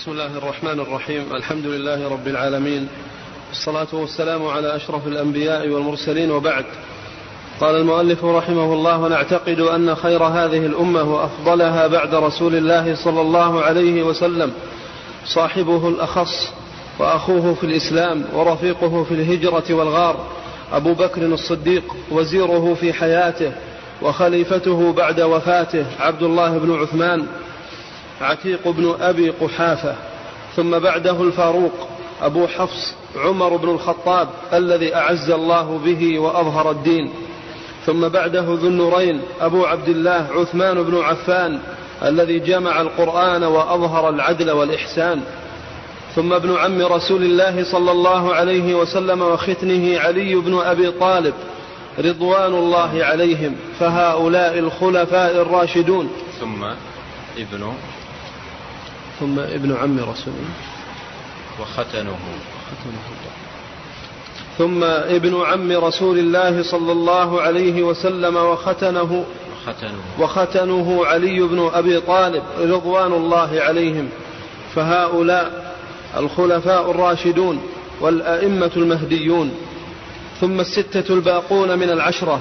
بسم الله الرحمن الرحيم الحمد لله رب العالمين والصلاة والسلام على أشرف الأنبياء والمرسلين وبعد قال المؤلف رحمه الله ونعتقد أن خير هذه الأمة وأفضلها بعد رسول الله صلى الله عليه وسلم صاحبه الأخص وأخوه في الإسلام ورفيقه في الهجرة والغار أبو بكر الصديق وزيره في حياته وخليفته بعد وفاته عبد الله بن عثمان عتيق بن أبي قحافة ثم بعده الفاروق أبو حفص عمر بن الخطاب الذي أعز الله به وأظهر الدين. ثم بعده ذو النورين أبو عبد الله عثمان بن عفان الذي جمع القرآن وأظهر العدل والإحسان. ثم ابن عم رسول الله صلى الله عليه وسلم وختنه علي بن أبي طالب رضوان الله عليهم فهؤلاء الخلفاء الراشدون. ثم ابن ثم ابن عم رسول الله. وختنه. ثم ابن عم رسول الله صلى الله عليه وسلم وختنه. وختنه. وختنه علي بن أبي طالب رضوان الله عليهم. فهؤلاء الخلفاء الراشدون والأئمة المهديون. ثم الستة الباقون من العشرة.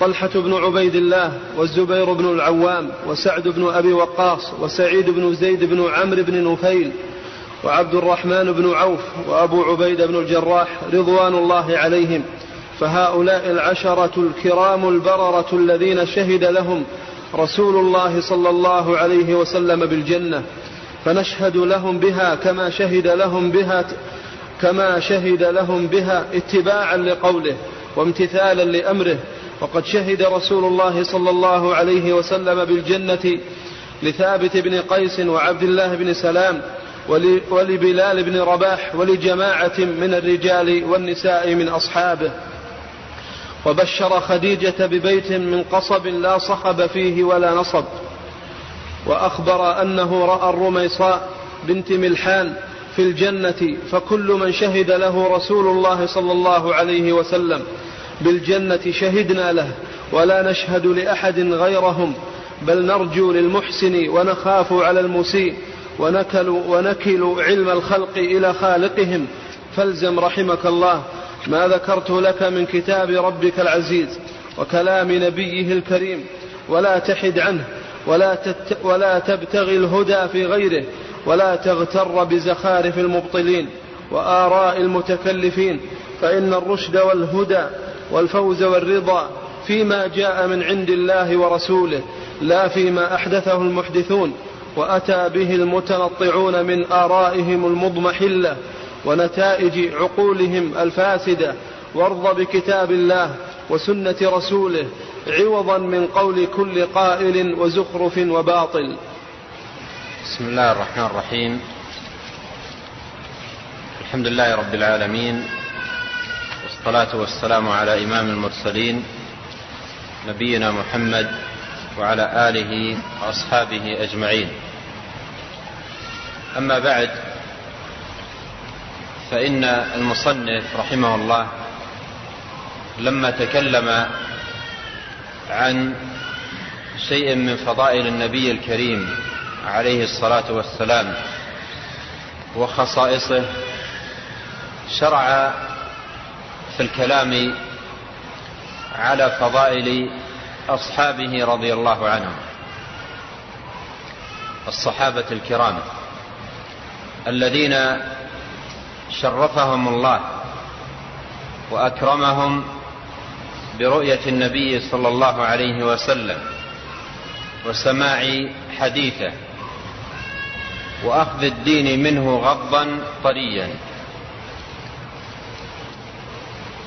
طلحة بن عبيد الله والزبير بن العوام وسعد بن أبي وقاص وسعيد بن زيد بن عمرو بن نفيل وعبد الرحمن بن عوف وأبو عبيد بن الجراح رضوان الله عليهم فهؤلاء العشرة الكرام البررة الذين شهد لهم رسول الله صلى الله عليه وسلم بالجنة فنشهد لهم بها كما شهد لهم بها كما شهد لهم بها اتباعا لقوله وامتثالا لأمره وقد شهد رسول الله صلى الله عليه وسلم بالجنة لثابت بن قيس وعبد الله بن سلام ولبلال بن رباح ولجماعة من الرجال والنساء من أصحابه. وبشر خديجة ببيت من قصب لا صخب فيه ولا نصب. وأخبر أنه رأى الرميصاء بنت ملحان في الجنة فكل من شهد له رسول الله صلى الله عليه وسلم. بالجنة شهدنا له ولا نشهد لأحد غيرهم بل نرجو للمحسن ونخاف على المسيء ونكل, ونكل علم الخلق إلى خالقهم. فالزم رحمك الله. ما ذكرت لك من كتاب ربك العزيز وكلام نبيه الكريم ولا تحد عنه ولا, تت ولا تبتغي الهدى في غيره ولا تغتر بزخارف المبطلين وآراء المتكلفين فإن الرشد والهدى والفوز والرضا فيما جاء من عند الله ورسوله لا فيما أحدثه المحدثون وأتى به المتنطعون من آرائهم المضمحلة ونتائج عقولهم الفاسدة وارض بكتاب الله وسنة رسوله عوضا من قول كل قائل وزخرف وباطل. بسم الله الرحمن الرحيم. الحمد لله رب العالمين والصلاة والسلام على إمام المرسلين نبينا محمد وعلى آله وأصحابه أجمعين. أما بعد فإن المصنف رحمه الله لما تكلم عن شيء من فضائل النبي الكريم عليه الصلاة والسلام وخصائصه شرع في الكلام على فضائل أصحابه رضي الله عنهم الصحابة الكرام الذين شرفهم الله وأكرمهم برؤية النبي صلى الله عليه وسلم وسماع حديثه وأخذ الدين منه غضا طريا.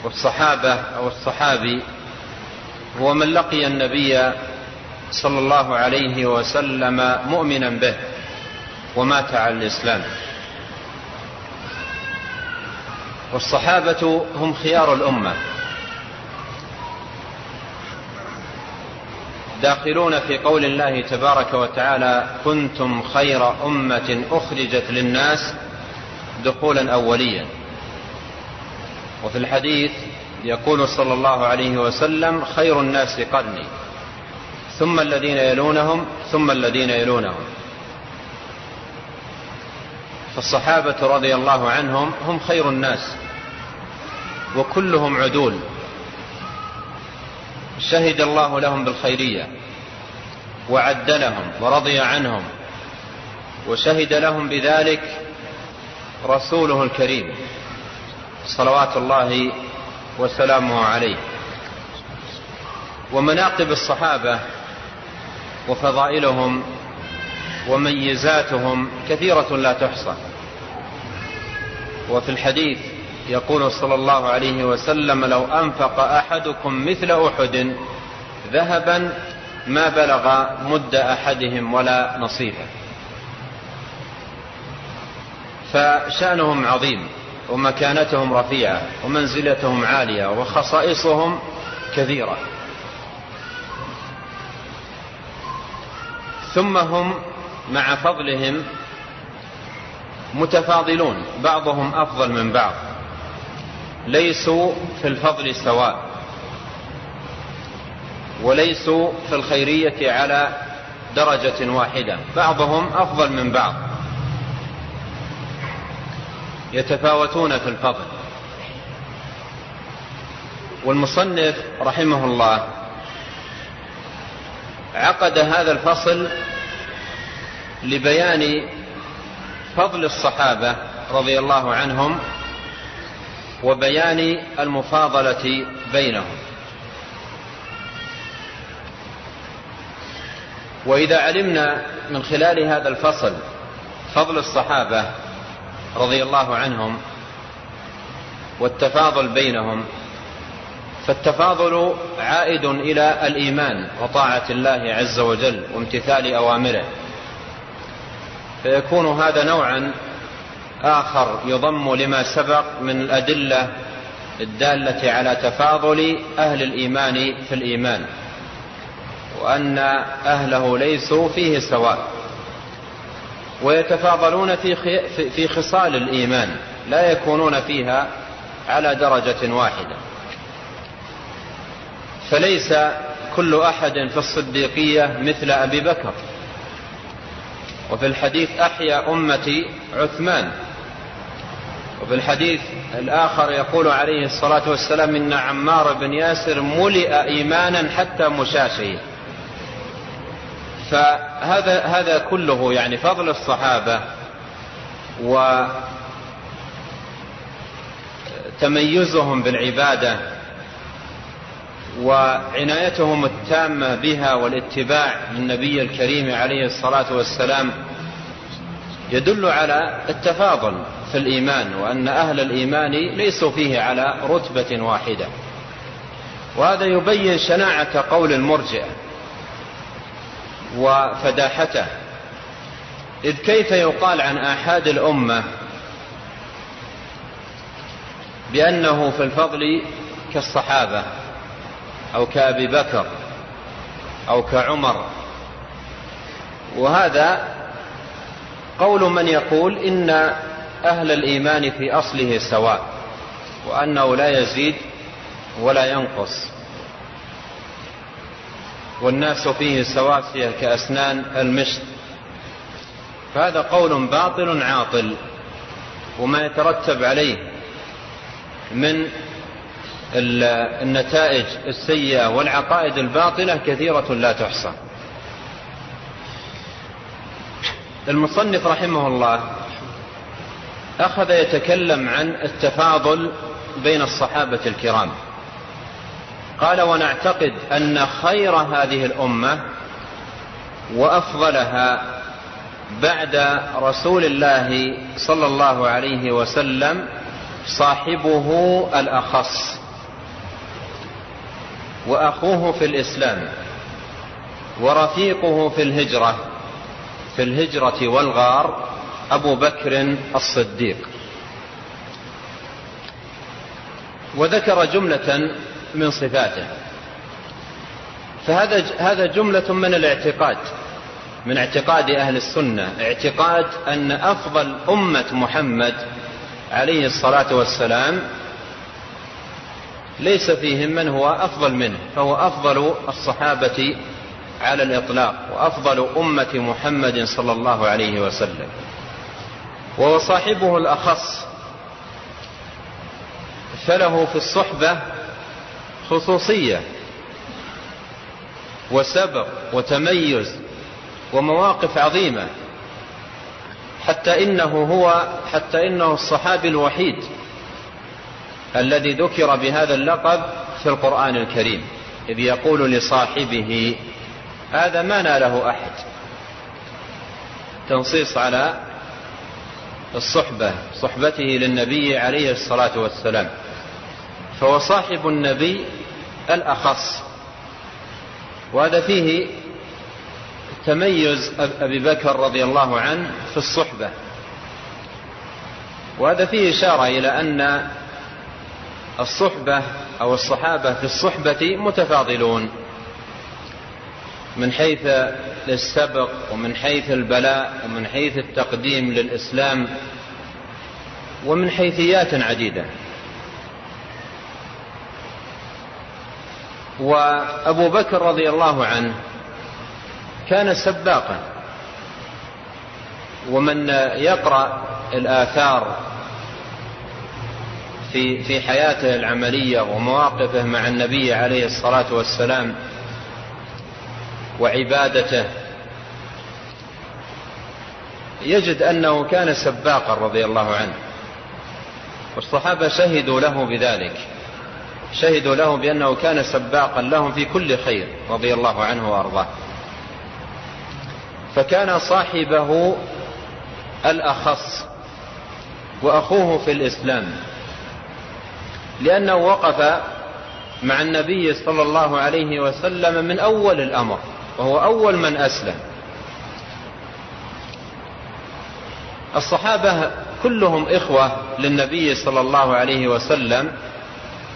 والصحابة أو الصحابي هو من لقي النبي صلى الله عليه وسلم مؤمنا به ومات على الإسلام. والصحابة هم خيار الأمة. داخلون في قول الله تبارك وتعالى كنتم خير أمة أخرجت للناس دخولا أوليا. وفي الحديث يقول صلى الله عليه وسلم خير الناس قرني. ثم الذين يلونهم ثم الذين يلونهم. فالصحابة رضي الله عنهم هم خير الناس وكلهم عدول. شهد الله لهم بالخيرية وعدلهم ورضي عنهم وشهد لهم بذلك رسوله الكريم. صلوات الله وسلامه عليه. ومناقب الصحابة وفضائلهم وميزاتهم كثيرة لا تحصى. وفي الحديث يقول صلى الله عليه وسلم لو أنفق أحدكم مثل أحد ذهبا ما بلغ مد أحدهم ولا نصيفه فشأنهم عظيم. ومكانتهم رفيعة ومنزلتهم عالية وخصائصهم كثيرة ثم هم مع فضلهم متفاضلون بعضهم أفضل من بعض. ليسوا في الفضل سواء وليسوا في الخيرية على درجة واحدة بعضهم أفضل من بعض. يتفاوتون في الفضل. والمصنف رحمه الله عقد هذا الفصل لبيان فضل الصحابة رضي الله عنهم وبيان المفاضلة بينهم. وإذا علمنا من خلال هذا الفصل فضل الصحابة رضي الله عنهم والتفاضل بينهم فالتفاضل عائد إلى الإيمان وطاعة الله عز وجل وامتثال أوامره. فيكون هذا نوعا آخر يضم لما سبق من الأدلة الدالة على تفاضل أهل الإيمان في الإيمان وأن أهله ليسوا فيه سواء. ويتفاضلون في في خصال الإيمان لا يكونون فيها على درجة واحدة. فليس كل أحد في الصديقية مثل أبي بكر. وفي الحديث أحيا أمتي عثمان. وفي الحديث الآخر يقول عليه الصلاة والسلام إن عمار بن ياسر ملئ إيمانا حتى مشاشيه فهذا هذا كله يعني فضل الصحابة وتميزهم بالعبادة وعنايتهم التامة بها والاتباع للنبي الكريم عليه الصلاة والسلام يدل على التفاضل في الإيمان وأن أهل الإيمان ليسوا فيه على رتبة واحدة. وهذا يبين شناعة قول المرجئة. وفداحته. إذ كيف يقال عن آحاد الأمة بأنه في الفضل كالصحابة أو كأبي بكر أو كعمر؟ وهذا قول من يقول إن أهل الإيمان في أصله سواء وأنه لا يزيد ولا ينقص. والناس فيه سواسية كأسنان المشط. فهذا قول باطل عاطل وما يترتب عليه من النتائج السيئة والعقائد الباطلة كثيرة لا تحصى. المصنف رحمه الله أخذ يتكلم عن التفاضل بين الصحابة الكرام. قال ونعتقد أن خير هذه الأمة وأفضلها بعد رسول الله صلى الله عليه وسلم صاحبه الأخص وأخوه في الإسلام ورفيقه في الهجرة في الهجرة والغار أبو بكر الصديق. وذكر جملة من صفاته. فهذا هذا جملة من الاعتقاد من اعتقاد أهل السنة. اعتقاد أن أفضل أمة محمد عليه الصلاة والسلام ليس فيهم من هو أفضل منه فهو أفضل الصحابة على الإطلاق وأفضل أمة محمد صلى الله عليه وسلم. وهو صاحبه الأخص. فله في الصحبة خصوصية وسبق وتميز ومواقف عظيمة حتى إنه هو حتى إنه الصحابي الوحيد الذي ذكر بهذا اللقب في القرآن الكريم إذ يقول لصاحبه هذا ما ناله أحد. تنصيص على الصحبة صحبته للنبي عليه الصلاة والسلام. فهو صاحب النبي الأخص. وهذا فيه تميز أبي بكر رضي الله عنه في الصحبة. وهذا فيه إشارة إلى أن الصحبة أو الصحابة في الصحبة متفاضلون. من حيث السبق ومن حيث البلاء ومن حيث التقديم للإسلام ومن حيثيات عديدة. وأبو بكر رضي الله عنه كان سباقا. ومن يقرأ الآثار في في حياته العملية ومواقفه مع النبي عليه الصلاة والسلام وعبادته يجد أنه كان سباقا رضي الله عنه. والصحابة شهدوا له بذلك. شهدوا له بأنه كان سباقا لهم في كل خير رضي الله عنه وأرضاه. فكان صاحبه الأخص وأخوه في الإسلام لأنه وقف مع النبي صلى الله عليه وسلم من أول الأمر وهو أول من أسلم. الصحابة كلهم إخوة للنبي صلى الله عليه وسلم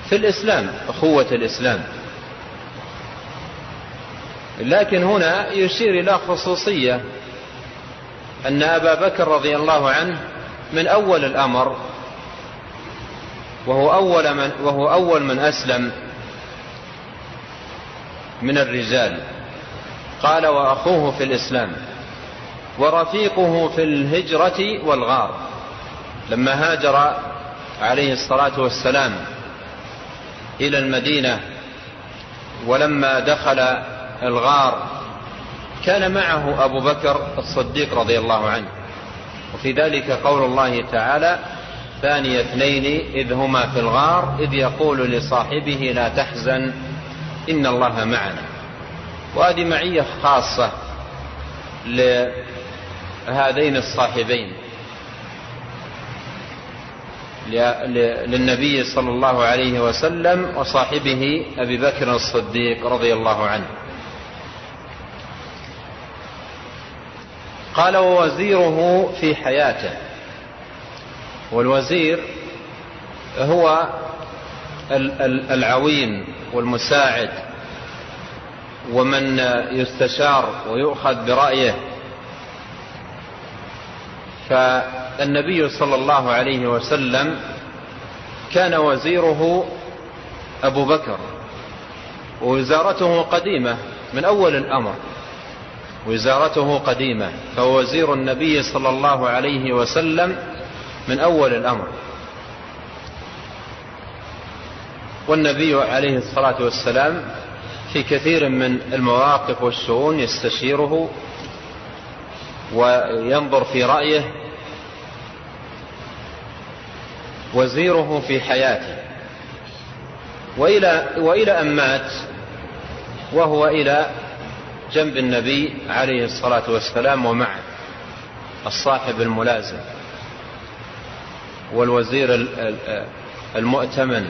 في الإسلام أخوة الإسلام. لكن هنا يشير إلى خصوصية أن أبا بكر رضي الله عنه من أول الأمر وهو أول من, وهو أول من أسلم من الرجال. قال وأخوه في الإسلام ورفيقه في الهجرة والغار. لما هاجر عليه الصلاة والسلام إلى المدينة ولما دخل الغار كان معه أبو بكر الصديق رضي الله عنه. وفي ذلك قول الله تعالى ثاني اثنين إذ هما في الغار إذ يقول لصاحبه لا تحزن إن الله معنا. وهذه معية خاصة لهذين الصاحبين. للنبي صلى الله عليه وسلم وصاحبه أبي بكر الصديق رضي الله عنه. قال ووزيره في حياته. والوزير هو العوين والمساعد ومن يستشار ويؤخذ برأيه. فالنبي صلى الله عليه وسلم كان وزيره أبو بكر ووزارته قديمة من أول الأمر وزارته قديمة فهو وزير النبي صلى الله عليه وسلم من أول الأمر. والنبي عليه الصلاة والسلام في كثير من المواقف والشؤون يستشيره وينظر في رأيه وزيره في حياته. وإلى, وإلى أن مات وهو إلى جنب النبي عليه الصلاة والسلام ومعه الصاحب الملازم والوزير المؤتمن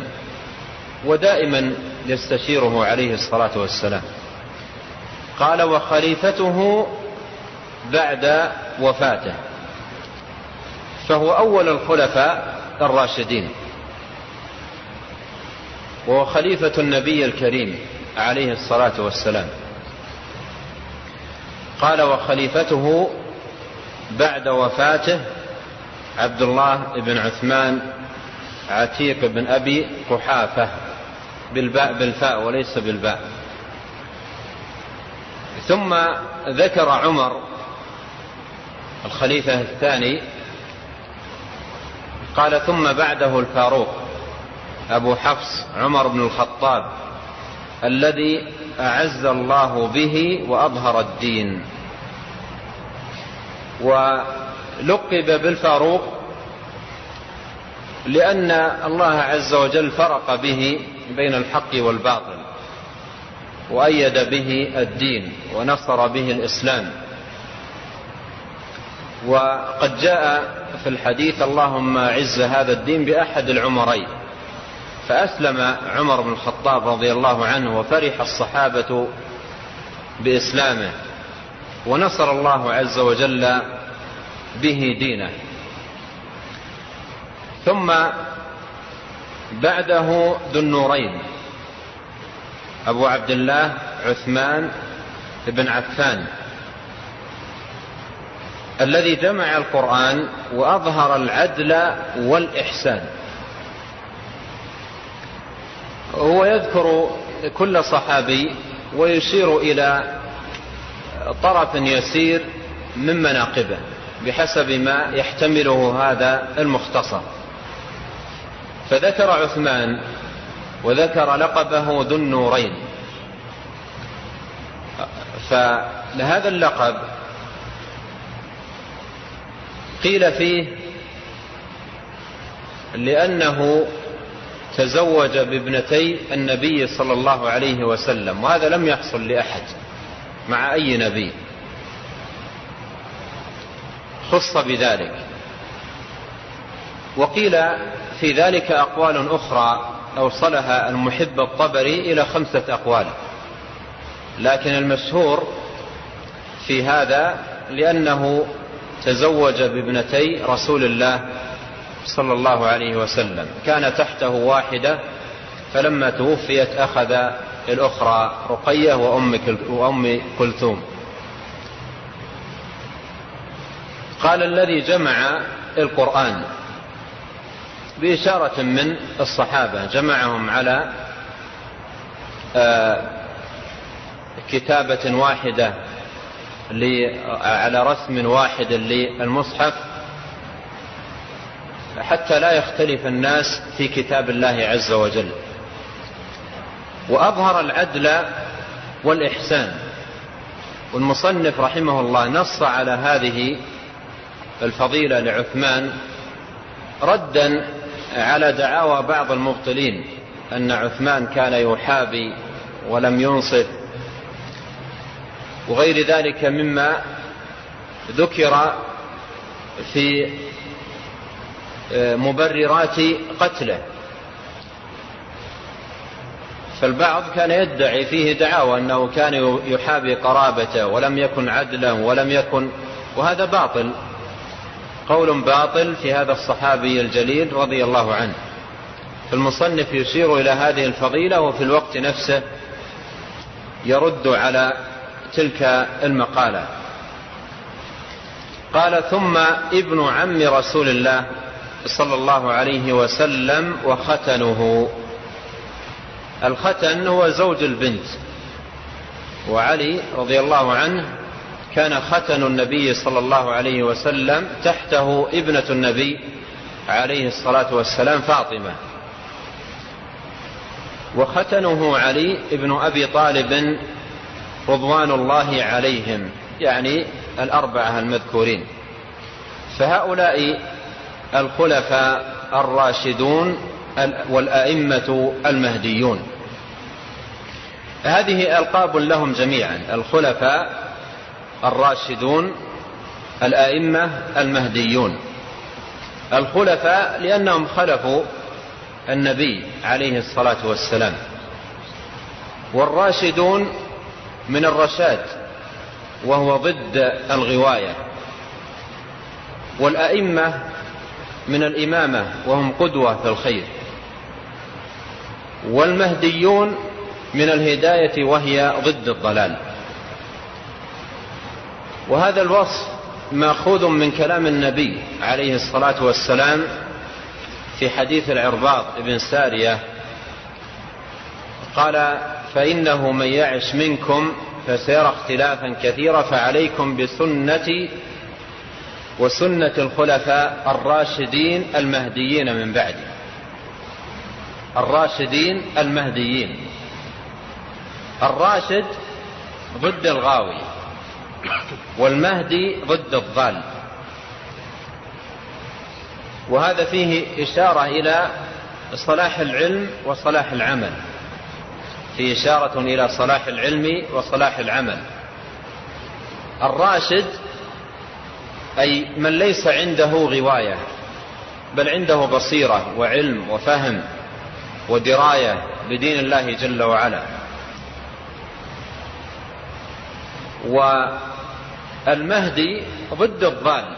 ودائما يستشيره عليه الصلاة والسلام. قال وخليفته بعد وفاته. فهو أول الخلفاء الراشدين. وهو خليفة النبي الكريم عليه الصلاة والسلام. قال وخليفته بعد وفاته عبد الله بن عثمان عتيق بن أبي قحافة بالباء بالفاء وليس بالباء. ثم ذكر عمر الخليفة الثاني قال ثم بعده الفاروق أبو حفص عمر بن الخطاب الذي أعز الله به وأظهر الدين. ولقب بالفاروق لأن الله عز وجل فرق به بين الحق والباطل وأيد به الدين ونصر به الإسلام. وقد جاء في الحديث اللهم عز هذا الدين بأحد العمرين فأسلم عمر بن الخطاب رضي الله عنه وفرح الصحابة بإسلامه ونصر الله عز وجل به دينه. ثم بعده ذو النورين أبو عبد الله عثمان بن عفان. الذي جمع القرآن وأظهر العدل والإحسان. هو يذكر كل صحابي ويشير إلى طرف يسير من مناقبه بحسب ما يحتمله هذا المختصر. فذكر عثمان وذكر لقبه ذو النورين. فهذا اللقب قيل فيه لأنه تزوج بابنتي النبي صلى الله عليه وسلم وهذا لم يحصل لأحد مع أي نبي. خص بذلك. وقيل في ذلك أقوال أخرى أوصلها المحب الطبري إلى خمسة أقوال. لكن المشهور في هذا لأنه تزوج بابنتي رسول الله صلى الله عليه وسلم. كان تحته واحدة فلما توفيت أخذ الأخرى رقية وأم كلثوم. قال الذي جمع القرآن بإشارة من الصحابة جمعهم على آه، كتابة واحدة على رسم واحد للمصحف حتى لا يختلف الناس في كتاب الله عز وجل. وأظهر العدل والإحسان. والمصنف رحمه الله نص على هذه الفضيلة لعثمان ردا على دعاوى بعض المبطلين أن عثمان كان يحابي ولم ينصف وغير ذلك مما ذكر في آه، مبررات قتله. فالبعض كان يدعي فيه دعاوى أنه كان يحابي قرابته ولم يكن عدلا ولم يكن وهذا باطل. قول باطل في هذا الصحابي الجليل رضي الله عنه. فالمصنف يشير إلى هذه الفضيلة وفي الوقت نفسه يرد على تلك المقالة. قال ثم ابن عم رسول الله صلى الله عليه وسلم وختنه. الختن هو زوج البنت وعلي رضي الله عنه كان ختن النبي صلى الله عليه وسلم تحته ابنة النبي عليه الصلاة والسلام فاطمة. وختنه علي ابن أبي طالب رضوان الله عليهم يعني الأربعة المذكورين. فهؤلاء الخلفاء الراشدون والأئمة المهديون. هذه ألقاب لهم جميعا الخلفاء الراشدون الآئمة المهديون. الخلفاء لأنهم خلفوا النبي عليه الصلاة والسلام. والراشدون من الرشاد وهو ضد الغواية. والأئمة من الإمامة وهم قدوة في الخير. والمهديون من الهداية وهي ضد الضلال. وهذا الوصف مأخوذ من كلام النبي عليه الصلاة والسلام في حديث العرباط بن سارية. قال فإنه من يعش منكم فسيرى اختلافا كثيرا فعليكم بسنتي وسنة الخلفاء الراشدين المهديين من بعده الراشدين المهديين. الراشد ضد الغاوي والمهدي ضد الضال. وهذا فيه إشارة إلى صلاح العلم وصلاح العمل. في إشارة إلى صلاح العلم وصلاح العمل. الراشد أي من ليس عنده غواية بل عنده بصيرة وعلم وفهم ودراية بدين الله جل وعلا. والمهدي ضد الضال.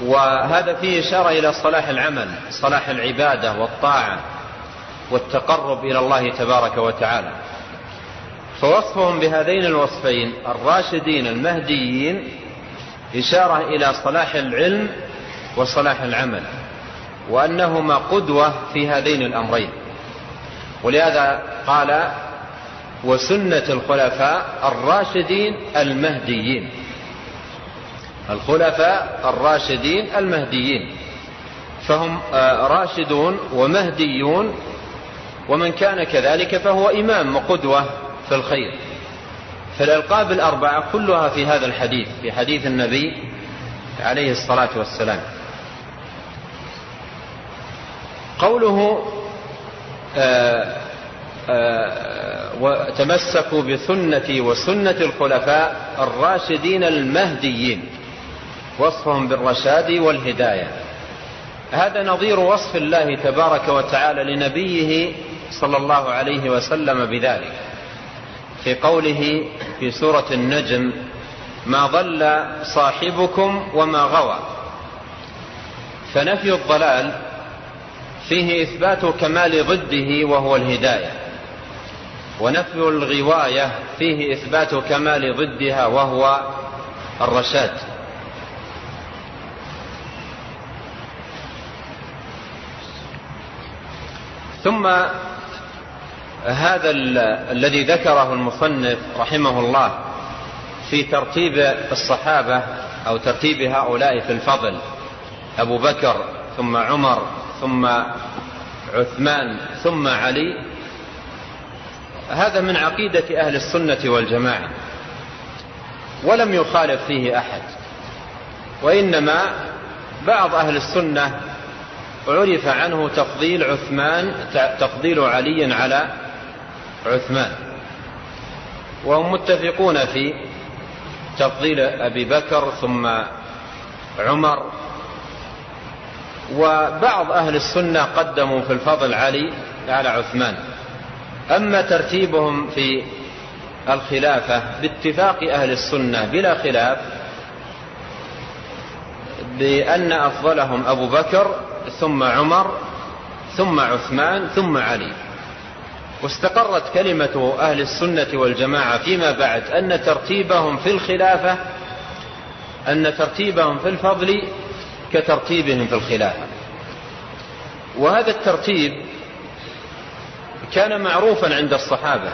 وهذا فيه إشارة إلى صلاح العمل صلاح العبادة والطاعة. والتقرب إلى الله تبارك وتعالى. فوصفهم بهذين الوصفين الراشدين المهديين إشارة إلى صلاح العلم وصلاح العمل وأنهما قدوة في هذين الأمرين. ولهذا قال وسنة الخلفاء الراشدين المهديين. الخلفاء الراشدين المهديين. فهم آه، راشدون ومهديون ومن كان كذلك فهو إمام وقدوة في الخير. فالألقاب الأربعة كلها في هذا الحديث في حديث النبي عليه الصلاة والسلام. قوله آه، آه، وتمسكوا بسنتي وسنة الخلفاء الراشدين المهديين وصفهم بالرشاد والهداية. هذا نظير وصف الله تبارك وتعالى لنبيه صلى الله عليه وسلم بذلك. في قوله في سورة النجم ما ضل صاحبكم وما غوى. فنفي الضلال فيه إثبات كمال ضده وهو الهداية. ونفي الغواية فيه إثبات كمال ضدها وهو الرشاد. ثم هذا الذي ذكره المصنف رحمه الله في ترتيب الصحابة أو ترتيب هؤلاء في الفضل. أبو بكر ثم عمر ثم عثمان ثم علي. هذا من عقيدة أهل السنة والجماعة. ولم يخالف فيه أحد. وإنما بعض أهل السنة عرف عنه تفضيل عثمان تفضيل علي على عثمان. وهم متفقون في تفضيل أبي بكر ثم عمر. وبعض أهل السنة قدموا في الفضل علي على عثمان. أما ترتيبهم في الخلافة باتفاق أهل السنة بلا خلاف بأن أفضلهم أبو بكر ثم عمر ثم عثمان ثم علي. واستقرت كلمة أهل السنة والجماعة فيما بعد أن ترتيبهم في الخلافة أن ترتيبهم في الفضل كترتيبهم في الخلافة. وهذا الترتيب كان معروفا عند الصحابة.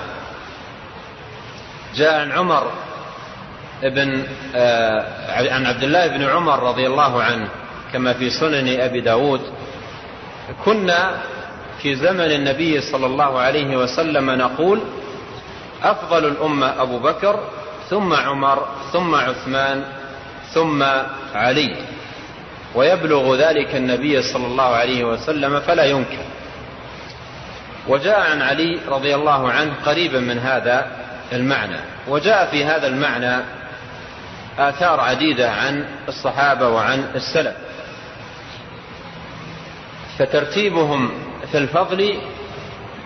جاء عن عمر ابن آه عن عبد الله بن عمر رضي الله عنه كما في سنن أبي داود. كنا في زمن النبي صلى الله عليه وسلم نقول أفضل الأمة أبو بكر ثم عمر ثم عثمان ثم علي. ويبلغ ذلك النبي صلى الله عليه وسلم فلا ينكر. وجاء عن علي رضي الله عنه قريبا من هذا المعنى. وجاء في هذا المعنى آثار عديدة عن الصحابة وعن السلف. فترتيبهم في الفضل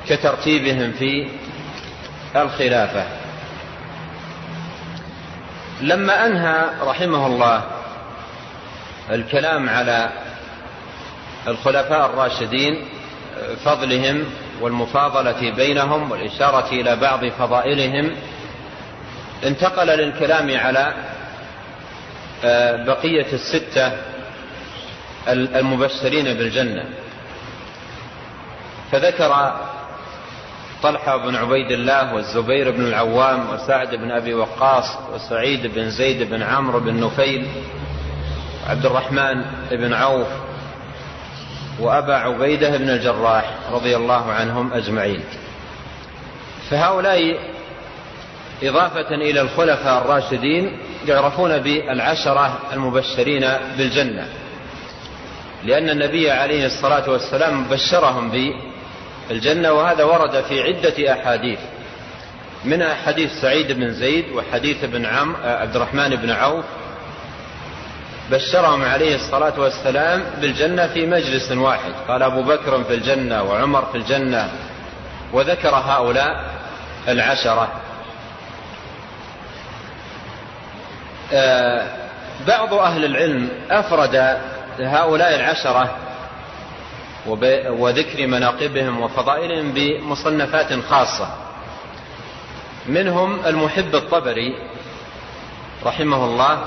كترتيبهم في الخلافة. لما أنهى رحمه الله الكلام على الخلفاء الراشدين فضلهم والمفاضلة بينهم والإشارة إلى بعض فضائلهم انتقل للكلام على آه، بقية الستة المبشرين بالجنة. فذكر طلحة بن عبيد الله والزبير بن العوام وسعد بن أبي وقاص وسعيد بن زيد بن عمرو بن نفيل وعبد الرحمن بن عوف وأبا عبيدة بن الجراح رضي الله عنهم أجمعين. فهؤلاء إضافة إلى الخلفاء الراشدين يعرفون بالعشرة المبشرين بالجنة لأن النبي عليه الصلاة والسلام بشرهم بالجنة وهذا ورد في عدة أحاديث منها حديث سعيد بن زيد وحديث ابن عم عبد الرحمن بن عوف بشرهم عليه الصلاة والسلام بالجنة في مجلس واحد قال أبو بكر في الجنة وعمر في الجنة وذكر هؤلاء العشرة. آه، بعض أهل العلم أفرد هؤلاء العشرة وذكر مناقبهم وفضائلهم بمصنفات خاصة. منهم المحب الطبري رحمه الله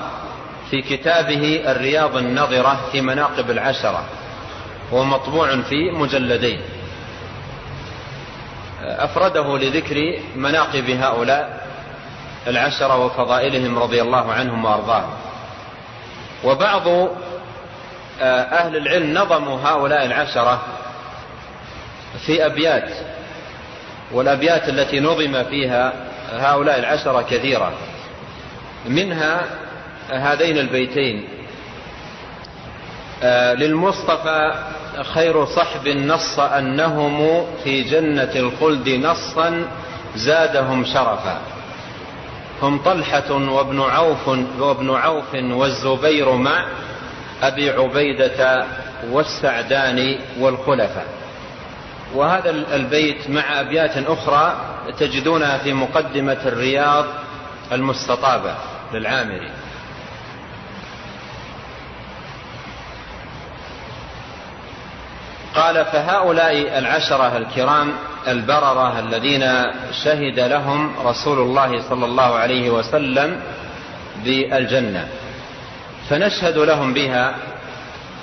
في كتابه الرياض النظرة في مناقب العشرة هو مطبوع في مجلدين. أفرده لذكر مناقب هؤلاء العشرة وفضائلهم رضي الله عنهم وأرضاهم. وبعض أهل العلم نظموا هؤلاء العشرة في أبيات والأبيات التي نظم فيها هؤلاء العشرة كثيرة. منها هذين البيتين. آه، للمصطفى خير صحب نص أنهم في جنة الخلد نصا زادهم شرفا. هم طلحة وابن عوف وابن عوف والزبير مع أبي عبيدة والسعدان والخلفاء. وهذا البيت مع أبيات أخرى تجدونها في مقدمة الرياض المستطابة للعامري. قال فهؤلاء العشرة الكرام البررة الذين شهد لهم رسول الله صلى الله عليه وسلم بالجنة. فنشهد لهم بها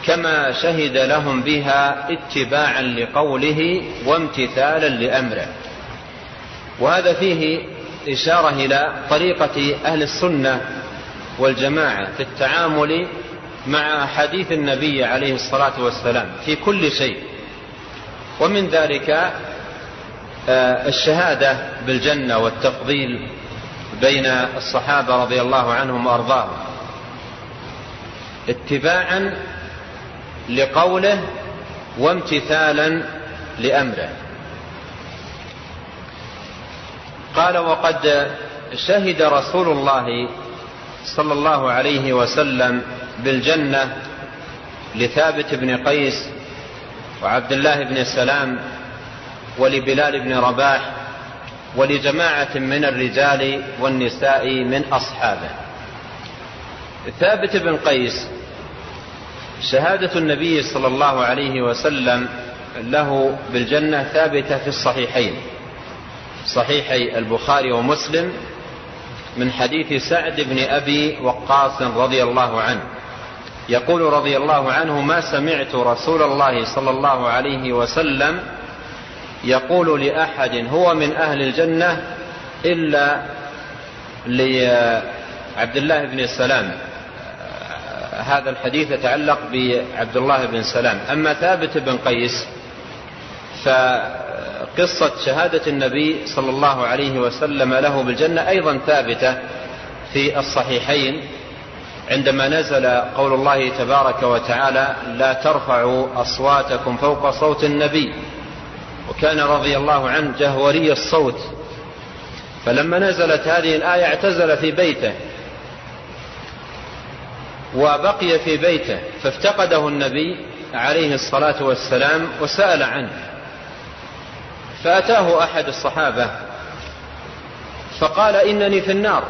كما شهد لهم بها اتباعا لقوله وامتثالا لأمره. وهذا فيه إشارة إلى طريقة أهل السنة والجماعة في التعامل مع حديث النبي عليه الصلاة والسلام في كل شيء. ومن ذلك آه، الشهادة بالجنة والتفضيل بين الصحابة رضي الله عنهم وأرضاهم. اتباعا لقوله وامتثالا لأمره. قال وقد شهد رسول الله صلى الله عليه وسلم بالجنة لثابت بن قيس وعبد الله بن السلام ولبلال بن رباح ولجماعة من الرجال والنساء من أصحابه. ثابت بن قيس شهادة النبي صلى الله عليه وسلم له بالجنة ثابتة في الصحيحين صحيحي البخاري ومسلم من حديث سعد بن أبي وقاص رضي الله عنه. يقول رضي الله عنه ما سمعت رسول الله صلى الله عليه وسلم يقول لأحد هو من أهل الجنة إلا لعبد الله بن السلام هذا الحديث يتعلق بعبد الله بن سلام. أما ثابت بن قيس فقصة شهادة النبي صلى الله عليه وسلم له بالجنة أيضا ثابتة في الصحيحين عندما نزل قول الله تبارك وتعالى لا ترفعوا أصواتكم فوق صوت النبي وكان رضي الله عنه جهوري الصوت. فلما نزلت هذه الآية اعتزل في بيته. وبقي في بيته فافتقده النبي عليه الصلاة والسلام وسأل عنه. فأتاه أحد الصحابة فقال إنني في النار.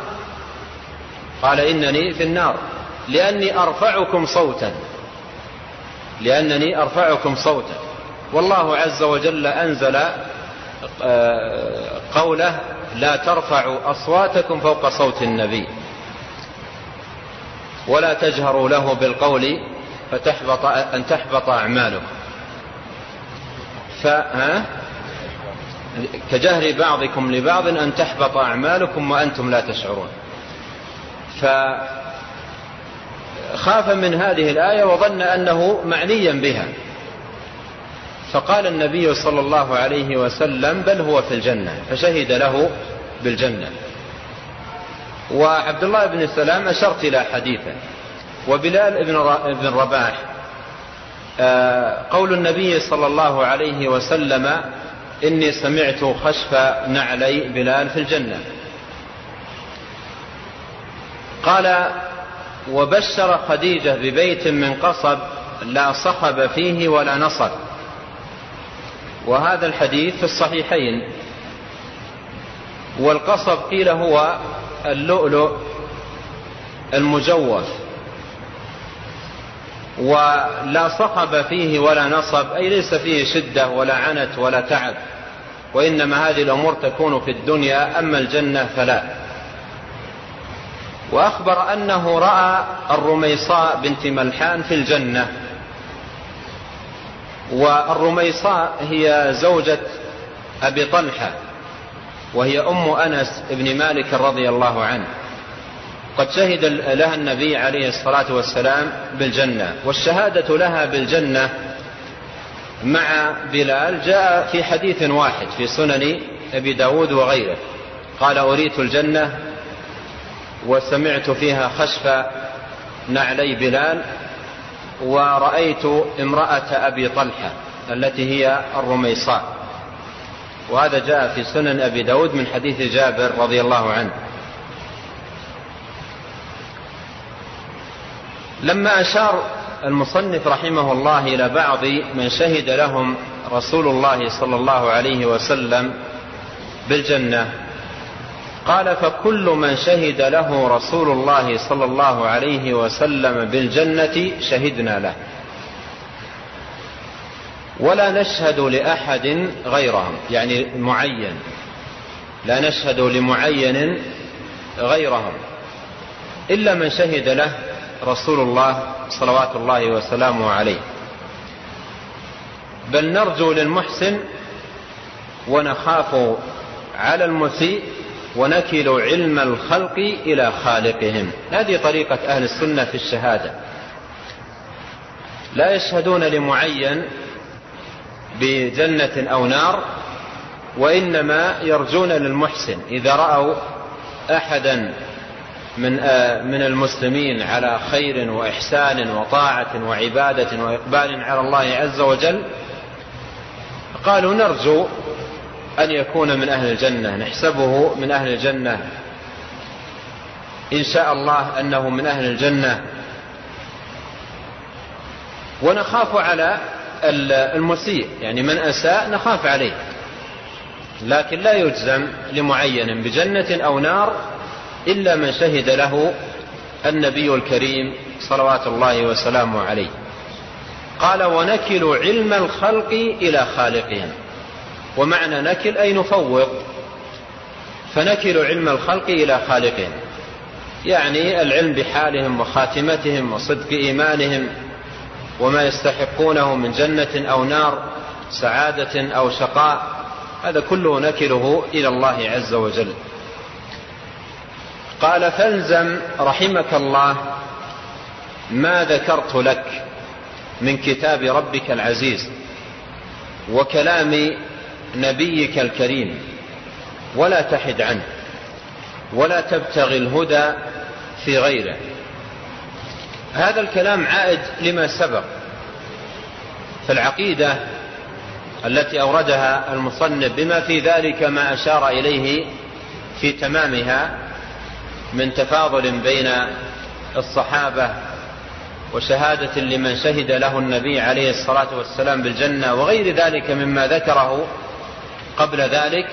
قال إنني في النار لأني أرفعكم صوتا. لأنني أرفعكم صوتا. والله عز وجل أنزل آه، قوله لا ترفعوا أصواتكم فوق صوت النبي. ولا تجهروا له بالقول فتحبط أن تحبط أعمالكم فها كجهر بعضكم لبعض أن تحبط أعمالكم وأنتم لا تشعرون. فخاف من هذه الآية وظن أنه معنيا بها. فقال النبي صلى الله عليه وسلم بل هو في الجنة. فشهد له بالجنة. وعبد الله بن السلام أشرت إلى حديثه. وبلال بن رباح آه، قول النبي صلى الله عليه وسلم إني سمعت خشف نعلي بلال في الجنة. قال وبشر خديجة ببيت من قصب لا صخب فيه ولا نصب. وهذا الحديث في الصحيحين. والقصب قيل هو اللؤلؤ المجوف ولا صخب فيه ولا نصب أي ليس فيه شدة ولا عنت ولا تعب وإنما هذه الأمور تكون في الدنيا أما الجنة فلا. وأخبر أنه رأى الرميصاء بنت ملحان في الجنة. والرميصاء هي زوجة أبي طلحة. وهي أم أنس بن مالك رضي الله عنه. قد شهد لها النبي عليه الصلاة والسلام بالجنة والشهادة لها بالجنة مع بلال جاء في حديث واحد في سنن أبي داود وغيره. قال أريت الجنة وسمعت فيها خشف نعلي بلال ورأيت امرأة أبي طلحة التي هي الرميصاء. وهذا جاء في سنن أبي داود من حديث جابر رضي الله عنه. لما أشار المصنف رحمه الله إلى بعض من شهد لهم رسول الله صلى الله عليه وسلم بالجنة قال فكل من شهد له رسول الله صلى الله عليه وسلم بالجنة شهدنا له. ولا نشهد لأحد غيرهم يعني معين. لا نشهد لمعين غيرهم. إلا من شهد له رسول الله صلوات الله وسلامه عليه. بل نرجو للمحسن ونخاف على المسيء ونكل علم الخلق إلى خالقهم. هذه طريقة أهل السنة في الشهادة. لا يشهدون لمعين بجنة أو نار وإنما يرجون للمحسن. إذا رأوا أحدا من آه، من المسلمين على خير وإحسان وطاعة وعبادة وإقبال على الله عز وجل قالوا نرجو أن يكون من أهل الجنة نحسبه من أهل الجنة. إن شاء الله أنه من أهل الجنة. ونخاف على المسيء يعني من أساء نخاف عليه. لكن لا يجزم لمعين بجنة أو نار إلا من شهد له النبي الكريم صلوات الله وسلامه عليه. قال ونكل علم الخلق إلى خالقهم ومعنى نكل أي نفوض فنكل علم الخلق إلى خالقهم يعني العلم بحالهم وخاتمتهم وصدق إيمانهم وما يستحقونه من جنة أو نار سعادة أو شقاء هذا كله نكله إلى الله عز وجل. قال فالزم رحمك الله ما ذكرت لك من كتاب ربك العزيز وكلام نبيك الكريم ولا تحد عنه ولا تبتغي الهدى في غيره. هذا الكلام عائد لما سبق في العقيدة التي أوردها المصنف بما في ذلك ما أشار إليه في تمامها من تفاضل بين الصحابة وشهادة لمن شهد له النبي عليه الصلاة والسلام بالجنة وغير ذلك مما ذكره قبل ذلك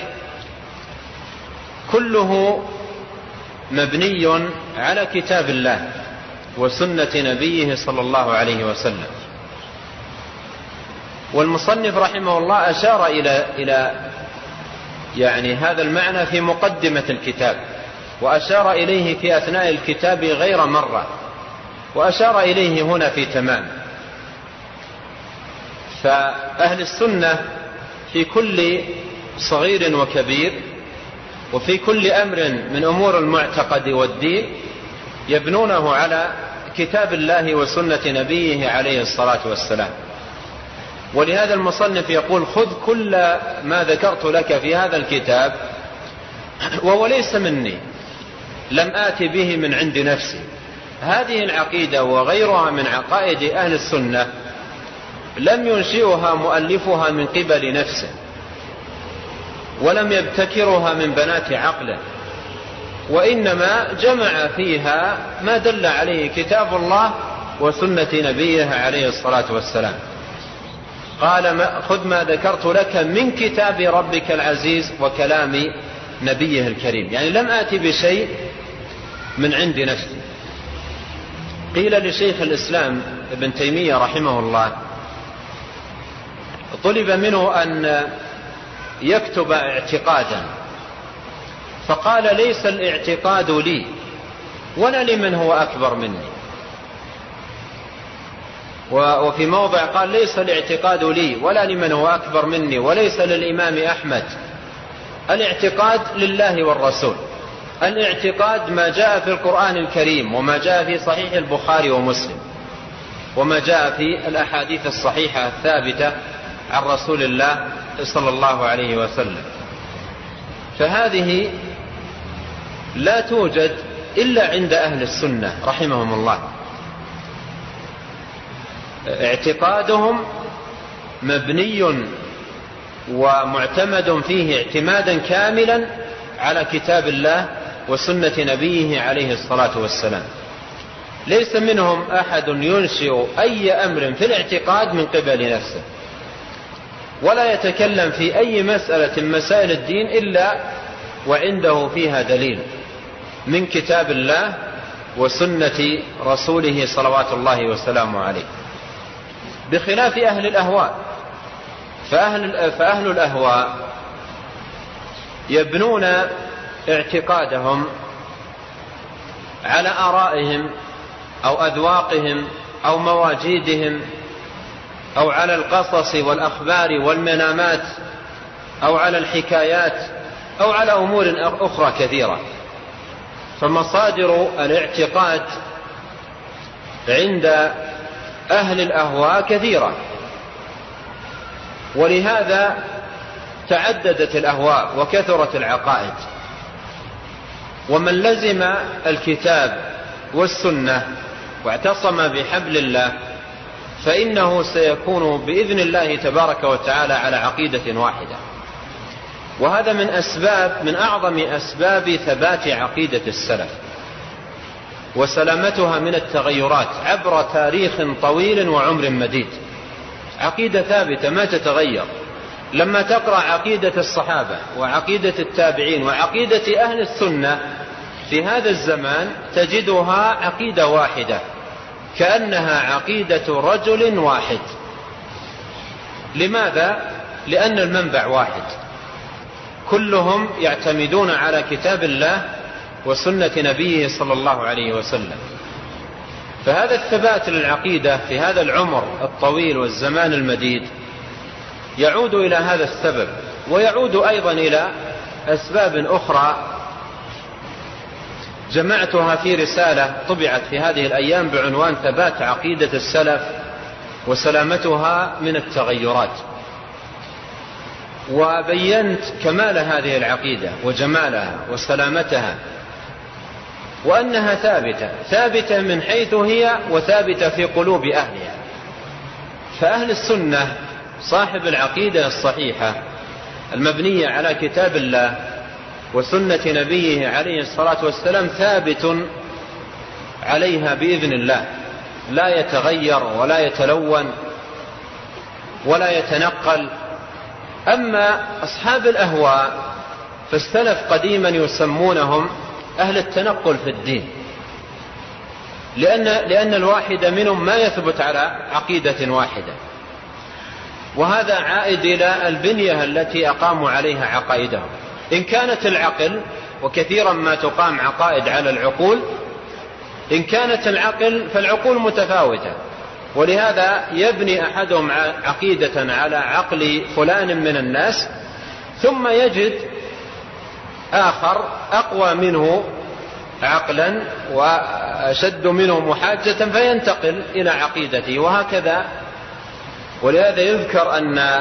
كله مبني على كتاب الله. وسنة نبيه صلى الله عليه وسلم. والمصنف رحمه الله أشار إلى إلى يعني هذا المعنى في مقدمة الكتاب وأشار إليه في أثناء الكتاب غير مرة وأشار إليه هنا في تمام. فأهل السنة في كل صغير وكبير وفي كل أمر من أمور المعتقد والدين يبنونه على كتاب الله وسنة نبيه عليه الصلاة والسلام. ولهذا المصنف يقول خذ كل ما ذكرت لك في هذا الكتاب وهو ليس مني لم آت به من عند نفسي. هذه العقيدة وغيرها من عقائد أهل السنة لم ينشئها مؤلفها من قبل نفسه ولم يبتكرها من بنات عقله. وإنما جمع فيها ما دل عليه كتاب الله وسنة نبيه عليه الصلاة والسلام. قال خذ ما ذكرت لك من كتاب ربك العزيز وكلام نبيه الكريم. يعني لم آتي بشيء من عند نفسي. قيل لشيخ الإسلام ابن تيمية رحمه الله طلب منه أن يكتب اعتقادا فقال ليس الاعتقاد لي ولا لمن هو أكبر مني. وفي موضع قال ليس الاعتقاد لي ولا لمن هو أكبر مني وليس للإمام أحمد. الاعتقاد لله والرسول. الاعتقاد ما جاء في القرآن الكريم وما جاء في صحيح البخاري ومسلم وما جاء في الأحاديث الصحيحة الثابتة عن رسول الله صلى الله عليه وسلم. فهذه لا توجد إلا عند أهل السنة رحمهم الله. اعتقادهم مبني ومعتمد فيه اعتمادا كاملا على كتاب الله وسنة نبيه عليه الصلاة والسلام. ليس منهم أحد ينشئ أي أمر في الاعتقاد من قبل نفسه. ولا يتكلم في أي مسألة مسائل الدين إلا وعنده فيها دليل. من كتاب الله وسنة رسوله صلوات الله وسلامه عليه. بخلاف أهل الأهواء فأهل, فأهل الأهواء يبنون اعتقادهم على آرائهم أو أذواقهم أو مواجيدهم أو على القصص والأخبار والمنامات أو على الحكايات أو على أمور أخرى كثيرة. فمصادر الاعتقاد عند أهل الأهواء كثيرة. ولهذا تعددت الأهواء وكثرت العقائد. ومن لزم الكتاب والسنة واعتصم بحبل الله فإنه سيكون بإذن الله تبارك وتعالى على عقيدة واحدة. وهذا من أسباب من أعظم أسباب ثبات عقيدة السلف وسلامتها من التغيرات عبر تاريخ طويل وعمر مديد. عقيدة ثابتة ما تتغير. لما تقرأ عقيدة الصحابة وعقيدة التابعين وعقيدة أهل السنة في هذا الزمان تجدها عقيدة واحدة كأنها عقيدة رجل واحد. لماذا؟ لأن المنبع واحد. كلهم يعتمدون على كتاب الله وسنة نبيه صلى الله عليه وسلم. فهذا الثبات للعقيدة في هذا العمر الطويل والزمان المديد يعود إلى هذا السبب ويعود أيضا إلى أسباب أخرى جمعتها في رسالة طبعت في هذه الأيام بعنوان ثبات عقيدة السلف وسلامتها من التغيرات. وبينت كمال هذه العقيدة وجمالها وسلامتها وأنها ثابتة ثابتة من حيث هي وثابتة في قلوب أهلها. فأهل السنة صاحب العقيدة الصحيحة المبنية على كتاب الله وسنة نبيه عليه الصلاة والسلام ثابت عليها بإذن الله. لا يتغير ولا يتلون ولا يتنقل أما أصحاب الأهواء فالسلف قديما يسمونهم أهل التنقل في الدين. لأن, لأن الواحد منهم ما يثبت على عقيدة واحدة. وهذا عائد إلى البنية التي أقاموا عليها عقائدهم. إن كانت العقل وكثيرا ما تقام عقائد على العقول إن كانت العقل فالعقول متفاوتة. ولهذا يبني أحدهم عقيدة على عقل فلان من الناس ثم يجد آخر أقوى منه عقلا وأشد منه محاجة فينتقل إلى عقيدته وهكذا. ولهذا يذكر أن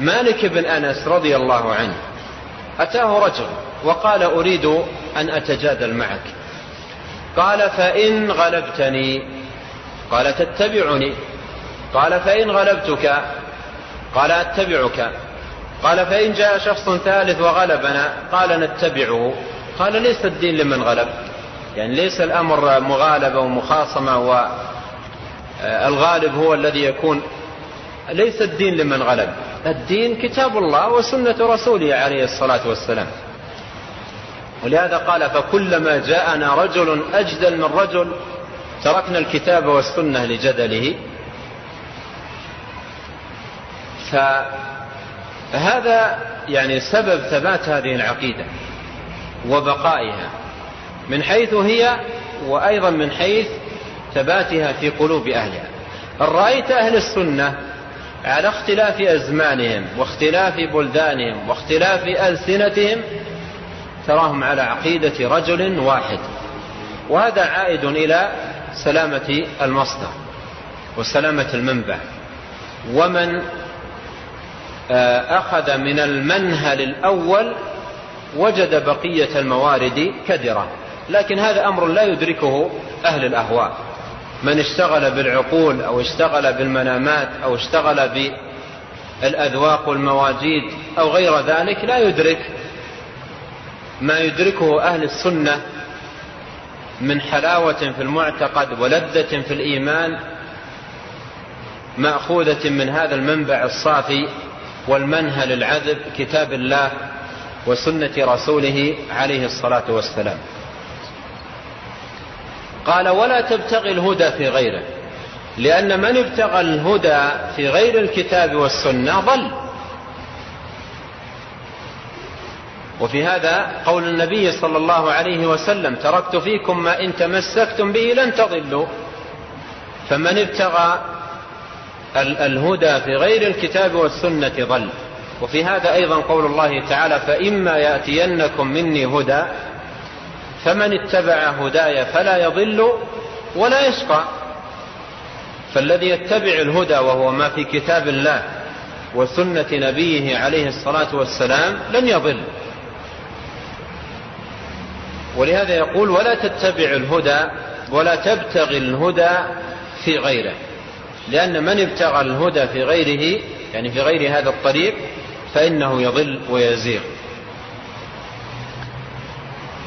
مالك بن أنس رضي الله عنه أتاه رجل وقال أريد أن أتجادل معك. قال فإن غلبتني قال تتبعني. قال فإن غلبتك. قال أتبعك. قال فإن جاء شخص ثالث وغلبنا قال نتبعه. قال ليس الدين لمن غلب. يعني ليس الأمر مغالبة ومخاصمة والغالب هو الذي يكون. ليس الدين لمن غلب. الدين كتاب الله وسنة رسوله عليه الصلاة والسلام. ولهذا قال فكلما جاءنا رجل أجدل من رجل تركنا الكتاب والسنة لجدله. فهذا يعني سبب ثبات هذه العقيدة وبقائها من حيث هي وأيضا من حيث ثباتها في قلوب أهلها. ان رأيت أهل السنة على اختلاف أزمانهم واختلاف بلدانهم واختلاف ألسنتهم تراهم على عقيدة رجل واحد. وهذا عائد إلى سلامة المصدر وسلامة المنبع ومن آه، أخذ من المنهل الأول وجد بقية الموارد كدرة. لكن هذا أمر لا يدركه أهل الأهواء. من اشتغل بالعقول أو اشتغل بالمنامات أو اشتغل بالأذواق والمواجيد أو غير ذلك لا يدرك ما يدركه أهل السنة من حلاوة في المعتقد ولذة في الإيمان مأخوذة من هذا المنبع الصافي والمنهل العذب كتاب الله وسنة رسوله عليه الصلاة والسلام. قال ولا تبتغي الهدى في غيره لأن من ابتغى الهدى في غير الكتاب والسنة ضل. وفي هذا قول النبي صلى الله عليه وسلم تركت فيكم ما إن تمسكتم به لن تضلوا. فمن ابتغى الهدى في غير الكتاب والسنة ضل. وفي هذا أيضا قول الله تعالى فإما يأتينكم مني هدى فمن اتبع هداي فلا يضل ولا يشقى. فالذي يتبع الهدى وهو ما في كتاب الله وسنة نبيه عليه الصلاة والسلام لن يضل. ولهذا يقول ولا تتبع الهدى ولا تبتغي الهدى في غيره. لأن من ابتغى الهدى في غيره يعني في غير هذا الطريق فإنه يضل ويزيغ.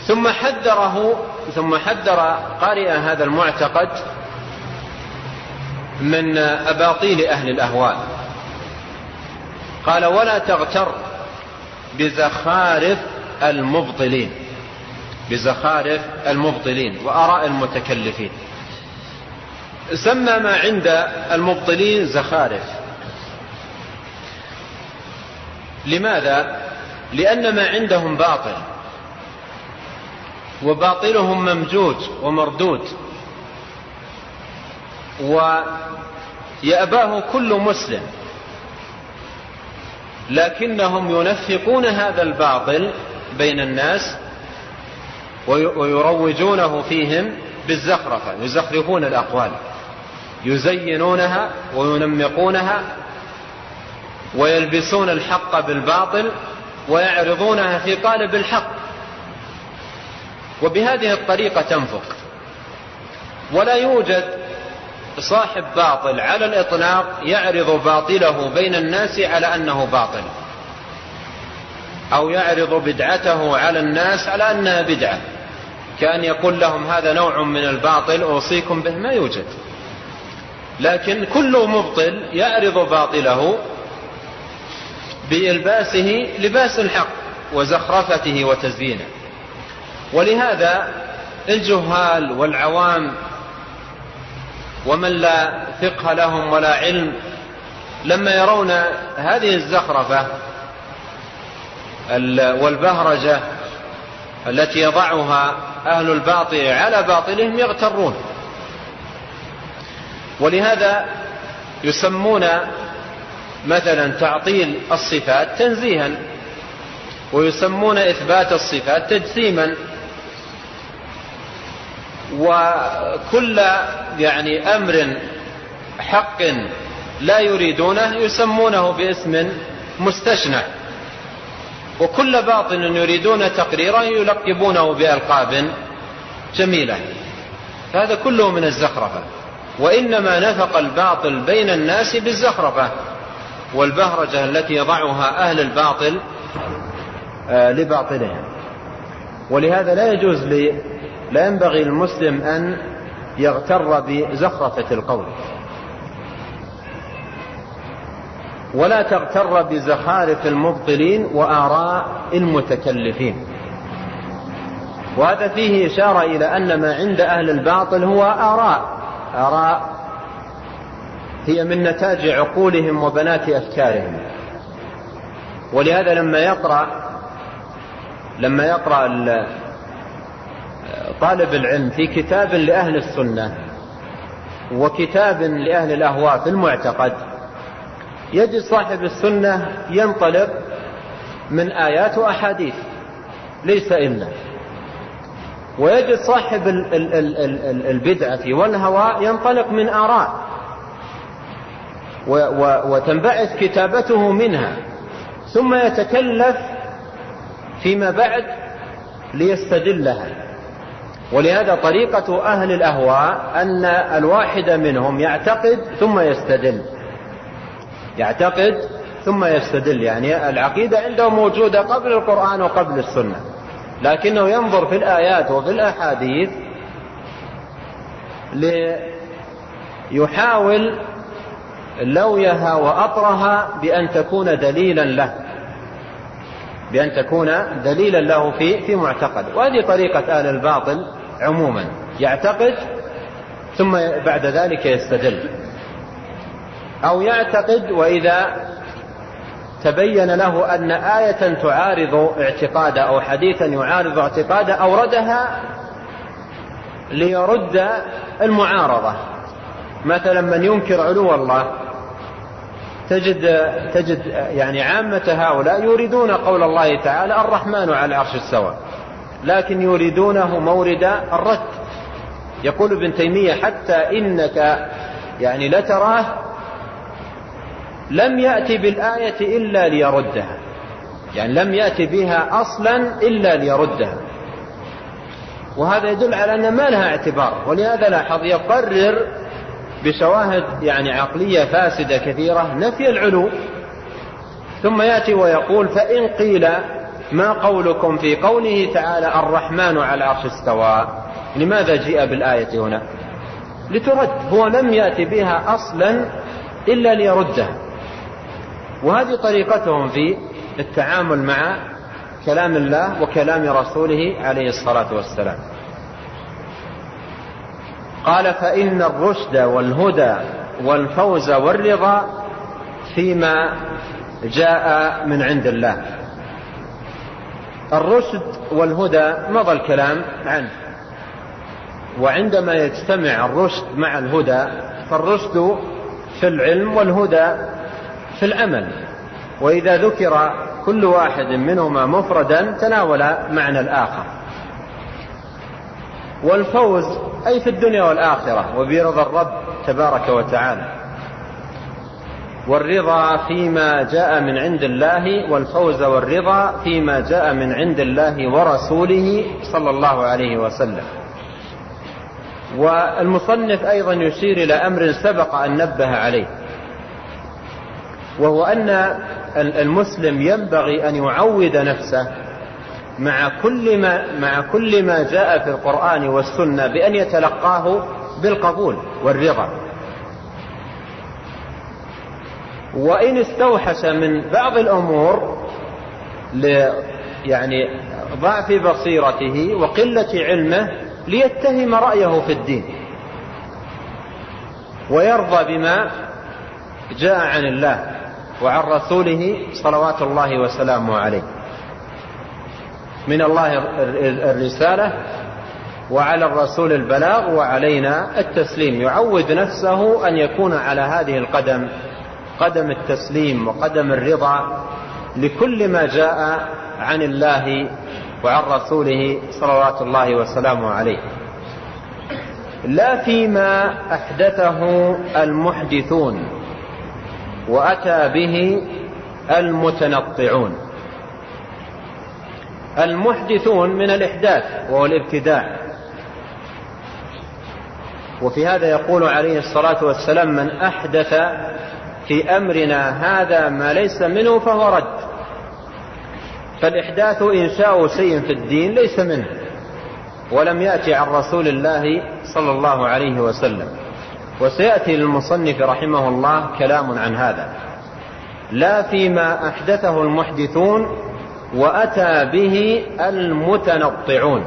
ثم حذره ثم حذر قارئ هذا المعتقد من أباطيل أهل الأهواء قال ولا تغتر بزخارف المبطلين. بزخارف المبطلين وآراء المتكلفين. سمى ما عند المبطلين زخارف. لماذا؟ لأن ما عندهم باطل. وباطلهم ممجوج ومردود. ويأباه كل مسلم. لكنهم ينفقون هذا الباطل بين الناس ويروجونه فيهم بالزخرفة يزخرفون الأقوال يزينونها وينمقونها ويلبسون الحق بالباطل ويعرضونها في قالب الحق. وبهذه الطريقة تنفق. ولا يوجد صاحب باطل على الإطلاق يعرض باطله بين الناس على أنه باطل. أو يعرض بدعته على الناس على أنها بدعة. كأن يقول لهم هذا نوع من الباطل أوصيكم به ما يوجد. لكن كل مبطل يعرض باطله بإلباسه لباس الحق وزخرفته وتزيينه. ولهذا الجهال والعوام ومن لا فقه لهم ولا علم لما يرون هذه الزخرفة والبهرجة التي يضعها أهل الباطل على باطلهم يغترون. ولهذا يسمون مثلا تعطيل الصفات تنزيها ويسمون إثبات الصفات تجسيما. وكل يعني أمر حق لا يريدونه يسمونه باسم مستشنع. وكل باطل يريدون تقريره يلقبونه بألقاب جميلة. هذا كله من الزخرفة. وإنما نفق الباطل بين الناس بالزخرفة. والبهرجة التي يضعها أهل الباطل آه، لباطلهم. ولهذا لا يجوز لي لا ينبغي للمسلم أن يغتر بزخرفة القول. ولا تغتر بزخارف المبطلين وآراء المتكلفين. وهذا فيه إشارة إلى أن ما عند أهل الباطل هو آراء. آراء هي من نتاج عقولهم وبنات أفكارهم. ولهذا لما يقرأ لما يقرأ طالب العلم في كتاب لأهل السنة وكتاب لأهل الأهواء في المعتقد يجد صاحب السنة ينطلق من آيات وأحاديث ليس إلا. ويجد صاحب البدعة والهوى ينطلق من آراء. وتنبعث كتابته منها. ثم يتكلف فيما بعد ليستدلها. ولهذا طريقة أهل الأهواء أن الواحد منهم يعتقد ثم يستدل. يعتقد ثم يستدل. يعني العقيدة عنده موجودة قبل القرآن وقبل السنة. لكنه ينظر في الآيات وفي الأحاديث ليحاول لويها وأطرها بأن تكون دليلا له. بأن تكون دليلا له في في معتقد. وهذه طريقة أهل الباطل عموما. يعتقد ثم بعد ذلك يستدل. أو يعتقد وإذا تبين له أن آية تعارض اعتقاده أو حديثا يعارض اعتقاده أوردها ليرد المعارضة. مثلا من ينكر علو الله تجد تجد يعني عامة هؤلاء يريدون قول الله تعالى الرحمن على العرش استوى لكن يريدونه مورد الرد. يقول ابن تيمية حتى إنك يعني لتراه لم يأتي بالآية إلا ليردها. يعني لم يأتي بها أصلا إلا ليردها. وهذا يدل على أن ما لها اعتبار. ولهذا لاحظ يقرر بشواهد يعني عقلية فاسدة كثيرة نفي العلو. ثم يأتي ويقول فإن قيل ما قولكم في قوله تعالى الرحمن على العرش استوى. لماذا جيء بالآية هنا؟ لترد هو لم يأتي بها أصلا إلا ليردها. وهذه طريقتهم في التعامل مع كلام الله وكلام رسوله عليه الصلاة والسلام. قال فإن الرشد والهدى والفوز والرضا فيما جاء من عند الله. الرشد والهدى مضى الكلام عنه. وعندما يجتمع الرشد مع الهدى فالرشد في العلم والهدى في العمل وإذا ذكر كل واحد منهما مفردا تناول معنى الآخر. والفوز أي في الدنيا والآخرة وبرضا الرب تبارك وتعالى. والرضا فيما جاء من عند الله والفوز والرضا فيما جاء من عند الله ورسوله صلى الله عليه وسلم. والمصنف أيضا يشير إلى أمر سبق أن نبه عليه. وهو أن المسلم ينبغي أن يعود نفسه مع كل ما مع كل ما جاء في القرآن والسنة بأن يتلقاه بالقبول والرضا. وإن استوحش من بعض الأمور ل يعني ضعف بصيرته وقلة علمه ليتهم رأيه في الدين. ويرضى بما جاء عن الله. وعن رسوله صلوات الله وسلامه عليه. من الله الرسالة وعلى الرسول البلاغ وعلينا التسليم. يعود نفسه أن يكون على هذه القدم قدم التسليم وقدم الرضا لكل ما جاء عن الله وعن رسوله صلوات الله وسلامه عليه. لا فيما أحدثه المحدثون. وأتى به المتنطعون. المحدثون من الإحداث وهو الابتداع. وفي هذا يقول عليه الصلاة والسلام من أحدث في أمرنا هذا ما ليس منه فهو رد. فالإحداث إنشاء شيء في الدين ليس منه. ولم يأتي عن رسول الله صلى الله عليه وسلم. وسيأتي للمصنف رحمه الله كلام عن هذا. لا فيما أحدثه المحدثون وأتى به المتنطعون.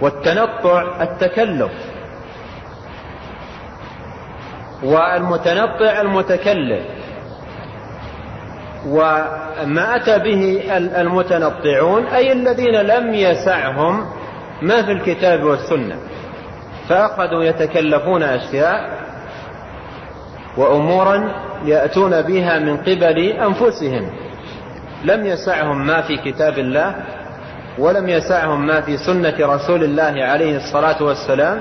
والتنطع التكلف. والمتنطع المتكلف. وما أتى به المتنطعون أي الذين لم يسعهم ما في الكتاب والسنة. فأخذوا يتكلفون أشياء وأمورا يأتون بها من قبل أنفسهم. لم يسعهم ما في كتاب الله ولم يسعهم ما في سنة رسول الله عليه الصلاة والسلام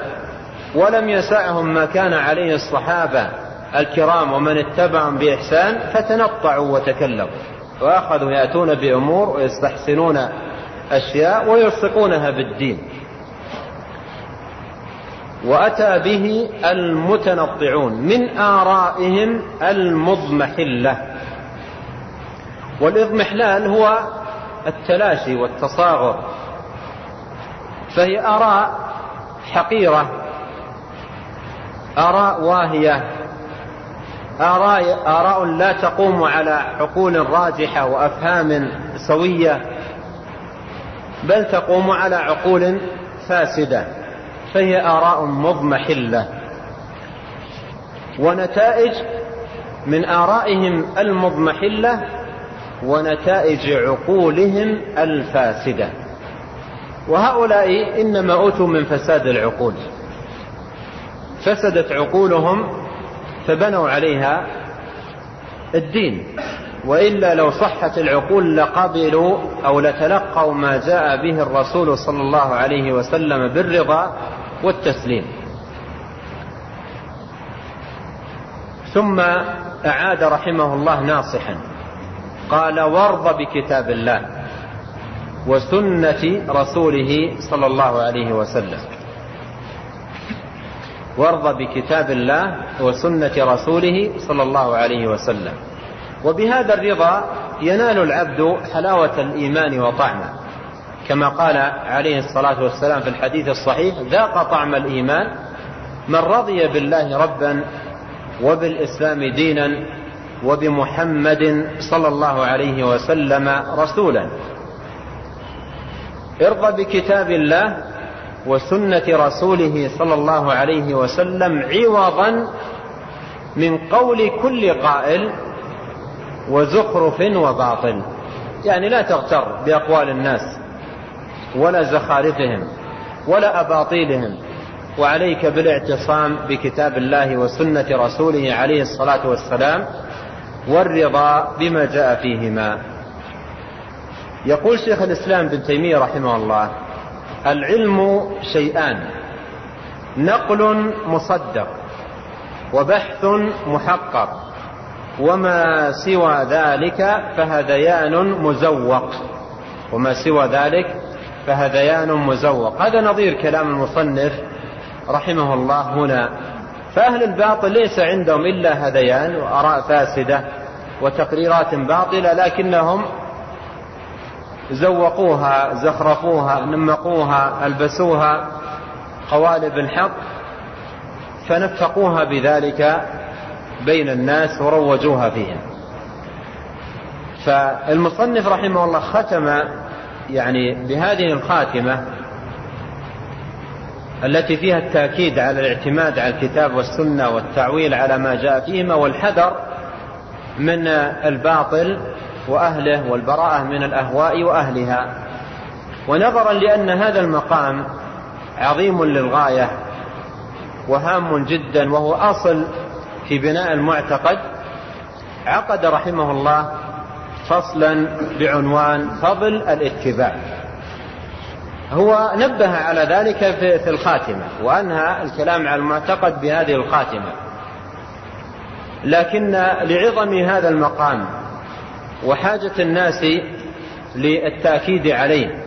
ولم يسعهم ما كان عليه الصحابة الكرام ومن اتبعهم بإحسان فتنطعوا وتكلموا وأخذوا يأتون بأمور ويستحسنون أشياء ويلصقونها بالدين. وأتى به المتنطعون من آرائهم المضمحلة. والإضمحلال هو التلاشي والتصاغر. فهي آراء حقيرة آراء واهية آراء, آراء لا تقوم على عقول راجحة وأفهام سوية بل تقوم على عقول فاسدة. فهي آراء مضمحلة. ونتائج من آرائهم المضمحلة ونتائج عقولهم الفاسدة. وهؤلاء إنما أوتوا من فساد العقول. فسدت عقولهم فبنوا عليها الدين. وإلا لو صحت العقول لقبلوا أو لتلقوا ما جاء به الرسول صلى الله عليه وسلم بالرضا والتسليم. ثم أعاد رحمه الله ناصحا. قال وارض بكتاب الله وسنة رسوله صلى الله عليه وسلم. وارض بكتاب الله وسنة رسوله صلى الله عليه وسلم. وبهذا الرضا ينال العبد حلاوة الإيمان وطعمه. كما قال عليه الصلاة والسلام في الحديث الصحيح ذاق طعم الإيمان من رضي بالله ربا وبالإسلام دينا وبمحمد صلى الله عليه وسلم رسولا. ارضى بكتاب الله وسنة رسوله صلى الله عليه وسلم عوضا من قول كل قائل وزخرف وباطل. يعني لا تغتر بأقوال الناس. ولا زخارفهم ولا أباطيلهم. وعليك بالاعتصام بكتاب الله وسنة رسوله عليه الصلاة والسلام والرضا بما جاء فيهما. يقول شيخ الإسلام بن تيمية رحمه الله العلم شيئان نقل مصدق وبحث محقق وما سوى ذلك فهذيان مزوق وما سوى ذلك فهذيان مزوق. هذا نظير كلام المصنف رحمه الله هنا. فأهل الباطل ليس عندهم إلا هذيان وآراء فاسدة وتقريرات باطلة لكنهم زوقوها زخرفوها نمقوها ألبسوها قوالب الحق فنفقوها بذلك بين الناس وروجوها فيهم فالمصنف رحمه الله ختم يعني بهذه الخاتمة التي فيها التأكيد على الاعتماد على الكتاب والسنة والتعويل على ما جاء فيهما والحذر من الباطل وأهله والبراءة من الأهواء وأهلها. ونظرا لأن هذا المقام عظيم للغاية وهام جدا وهو أصل في بناء المعتقد. عقد رحمه الله فصلا بعنوان فضل الاتباع. هو نبه على ذلك في الخاتمة وأنهى الكلام على المعتقد بهذه الخاتمة. لكن لعظم هذا المقام وحاجة الناس للتأكيد عليه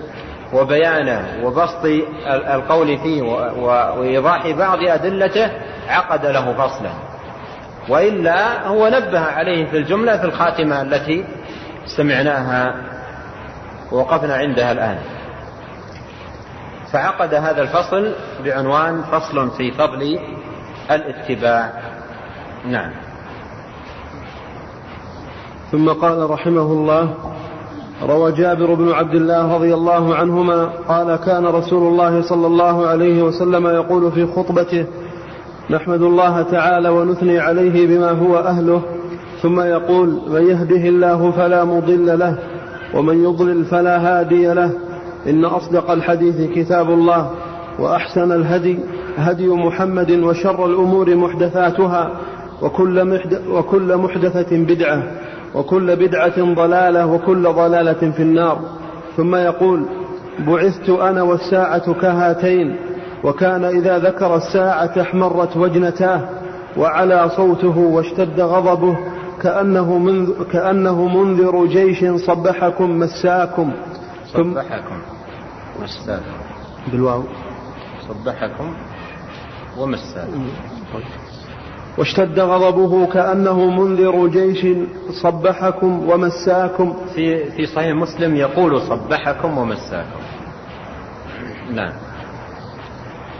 وبيانه وبسط القول فيه وإيضاح بعض أدلته عقد له فصلا. وإلا هو نبه عليه في الجملة في الخاتمة التي سمعناها ووقفنا عندها الآن. فعقد هذا الفصل بعنوان فصل في فضل الاتباع. نعم. ثم قال رحمه الله روى جابر بن عبد الله رضي الله عنهما قال كان رسول الله صلى الله عليه وسلم يقول في خطبته نحمد الله تعالى ونثني عليه بما هو أهله ثم يقول من يهده الله فلا مضل له ومن يضلل فلا هادي له. إن أصدق الحديث كتاب الله وأحسن الهدي هدي محمد وشر الأمور محدثاتها وكل, وكل محدثة بدعة وكل بدعة ضلالة وكل ضلالة في النار. ثم يقول بعثت أنا والساعة كهاتين وكان إذا ذكر الساعة احمرت وجنتاه وعلى صوته واشتد غضبه كأنه, منذ كأنه منذر جيش صبحكم مساكم. صبحكم مساكم. بالواو. صبحكم ومساكم. واشتد غضبه كأنه منذر جيش صبحكم ومساكم. في في صحيح مسلم يقول صبحكم ومساكم. نعم.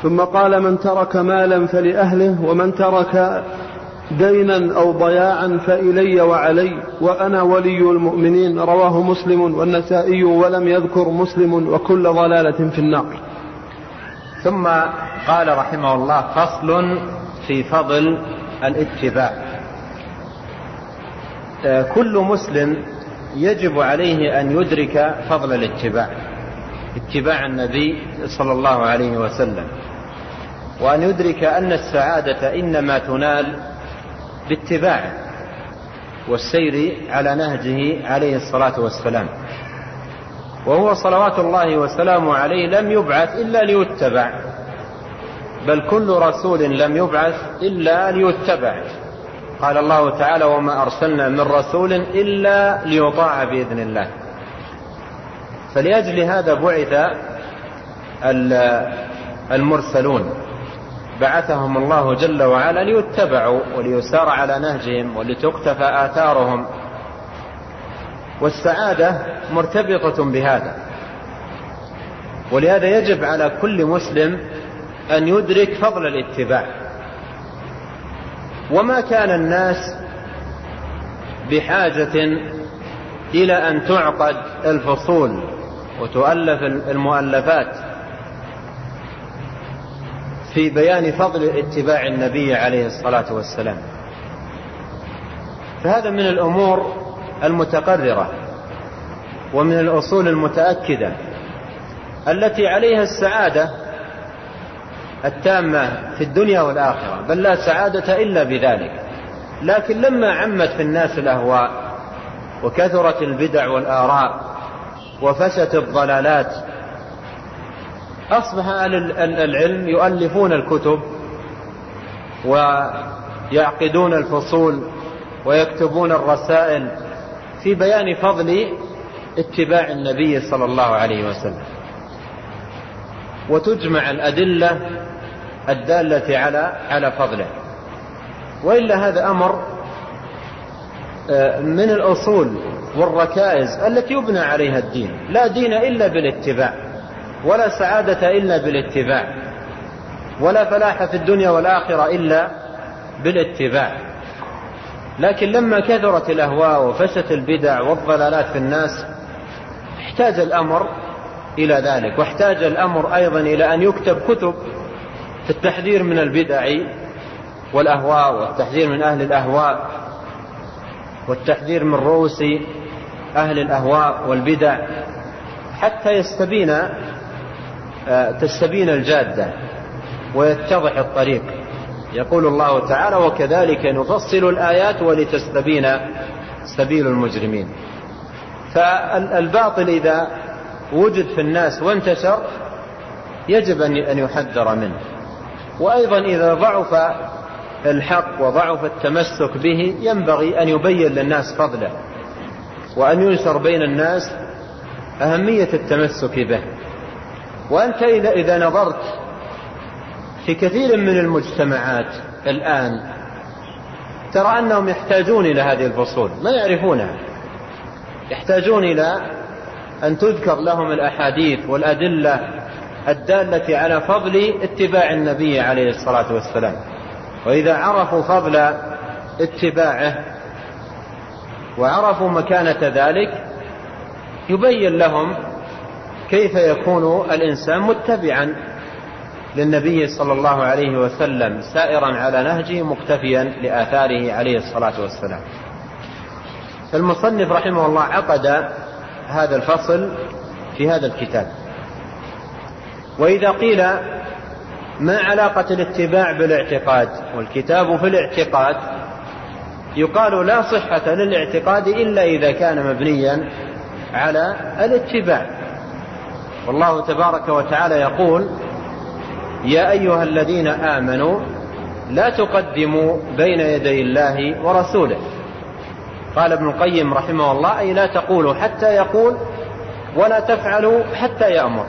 ثم قال من ترك مالا فلأهله ومن ترك دينا أو ضياعا فإلي وعلي وأنا ولي المؤمنين رواه مسلم والنسائي ولم يذكر مسلم وكل ضلالة في النار. ثم قال رحمه الله فصل في فضل الاتباع. آه، كل مسلم يجب عليه أن يدرك فضل الاتباع اتباع النبي صلى الله عليه وسلم وأن يدرك أن السعادة إنما تنال باتباعه والسير على نهجه عليه الصلاة والسلام. وهو صلوات الله وسلامه عليه لم يبعث إلا ليتبع بل كل رسول لم يبعث إلا ليتبع. قال الله تعالى وما أرسلنا من رسول إلا ليطاع بإذن الله. فلأجل هذا بعث المرسلون. بعثهم الله جل وعلا ليتبعوا وليسار على نهجهم ولتقتفى آثارهم. والسعادة مرتبطة بهذا. ولهذا يجب على كل مسلم أن يدرك فضل الاتباع. وما كان الناس بحاجة إلى أن تعقد الفصول وتؤلف المؤلفات في بيان فضل اتباع النبي عليه الصلاة والسلام. فهذا من الأمور المتقررة ومن الأصول المتأكدة التي عليها السعادة التامة في الدنيا والآخرة بل لا سعادة إلا بذلك. لكن لما عمت في الناس الأهواء وكثرت البدع والآراء وفشت الضلالات أصبح أهل العلم يؤلفون الكتب ويعقدون الفصول ويكتبون الرسائل في بيان فضل اتباع النبي صلى الله عليه وسلم. وتجمع الأدلة الدالة على على فضله. وإلا هذا أمر آه، من الأصول والركائز التي يبنى عليها الدين. لا دين إلا بالاتباع. ولا سعادة إلا بالاتباع ولا فلاح في الدنيا والآخرة إلا بالاتباع. لكن لما كثرت الأهواء وفشت البدع والضلالات في الناس احتاج الأمر إلى ذلك واحتاج الأمر أيضا إلى أن يكتب كتب في التحذير من البدع والأهواء والتحذير من أهل الأهواء والتحذير من رؤوس أهل الأهواء والبدع حتى يستبين تستبين الجادة ويتضح الطريق. يقول الله تعالى وكذلك نفصل الآيات ولتستبين سبيل المجرمين. فالباطل إذا وجد في الناس وانتشر يجب أن يحذر منه. وأيضا إذا ضعف الحق وضعف التمسك به ينبغي أن يبين للناس فضله وأن ينشر بين الناس أهمية التمسك به. وأنت إذا, نظرت في كثير من المجتمعات الآن ترى أنهم يحتاجون إلى هذه الفصول ما يعرفونها. يحتاجون إلى أن تذكر لهم الأحاديث والأدلة الدالة على فضل اتباع النبي عليه الصلاة والسلام. وإذا عرفوا فضل اتباعه وعرفوا مكانة ذلك يبين لهم كيف يكون الإنسان متبعا للنبي صلى الله عليه وسلم سائرا على نهجه مقتفيا لآثاره عليه الصلاة والسلام. المصنف رحمه الله عقد هذا الفصل في هذا الكتاب. وإذا قيل ما علاقة الاتباع بالاعتقاد؟ والكتاب في الاعتقاد يقال لا صحة للاعتقاد إلا إذا كان مبنيا على الاتباع. والله تبارك وتعالى يقول يا أيها الذين آمنوا لا تقدموا بين يدي الله ورسوله. قال ابن القيم رحمه الله أي لا تقولوا حتى يقول ولا تفعلوا حتى يأمر.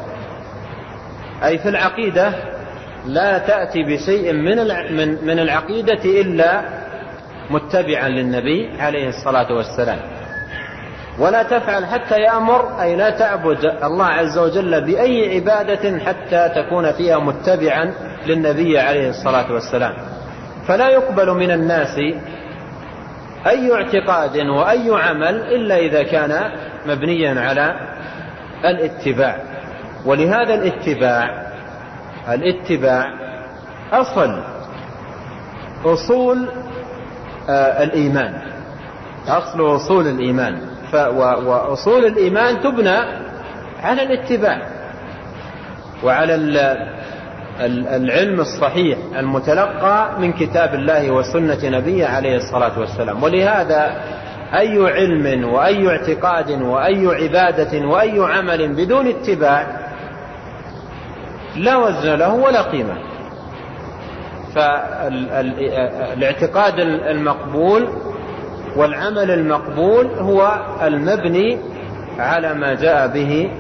أي في العقيدة لا تأتي بشيء من من العقيدة إلا متبعا للنبي عليه الصلاة والسلام. ولا تفعل حتى يأمر أي لا تعبد الله عز وجل بأي عبادة حتى تكون فيها متبعا للنبي عليه الصلاة والسلام. فلا يقبل من الناس أي اعتقاد وأي عمل إلا إذا كان مبنيا على الاتباع. ولهذا الاتباع الاتباع أصل أصول آه الإيمان. أصل أصول الإيمان. وأصول الإيمان تبنى على الاتباع وعلى العلم الصحيح المتلقى من كتاب الله وسنة نبيه عليه الصلاة والسلام. ولهذا أي علم وأي اعتقاد وأي عبادة وأي عمل بدون اتباع لا وزن له ولا قيمة. فالاعتقاد المقبول والعمل المقبول هو المبني على ما جاء به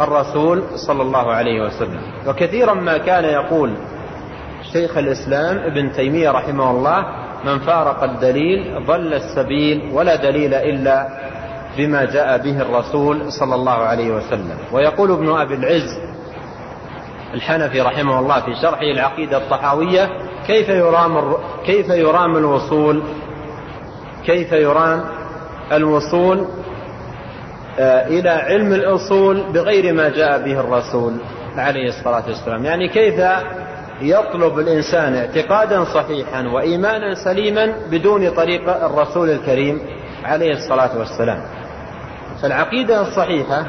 الرسول صلى الله عليه وسلم. وكثيرا ما كان يقول شيخ الإسلام ابن تيمية رحمه الله من فارق الدليل ضل السبيل ولا دليل إلا بما جاء به الرسول صلى الله عليه وسلم. ويقول ابن أبي العز الحنفي رحمه الله في شرحه العقيدة الطحاوية كيف يرام كيف يرام الوصول كيف يرام الوصول آه، إلى علم الأصول بغير ما جاء به الرسول عليه الصلاة والسلام. يعني كيف يطلب الإنسان اعتقادا صحيحا وإيمانا سليما بدون طريق الرسول الكريم عليه الصلاة والسلام. فالعقيدة الصحيحة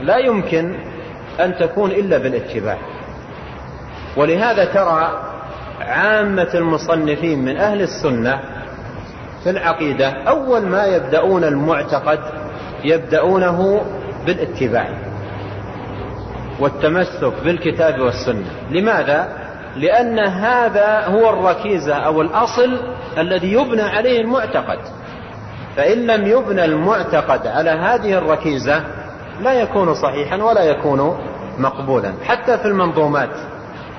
لا يمكن أن تكون إلا بالاتباع. ولهذا ترى عامة المصنفين من أهل السنة في العقيدة أول ما يبدأون المعتقد يبدأونه بالاتباع والتمسك بالكتاب والسنة. لماذا؟ لأن هذا هو الركيزة أو الأصل الذي يبنى عليه المعتقد. فإن لم يبنى المعتقد على هذه الركيزة لا يكون صحيحا ولا يكون مقبولا. حتى في المنظومات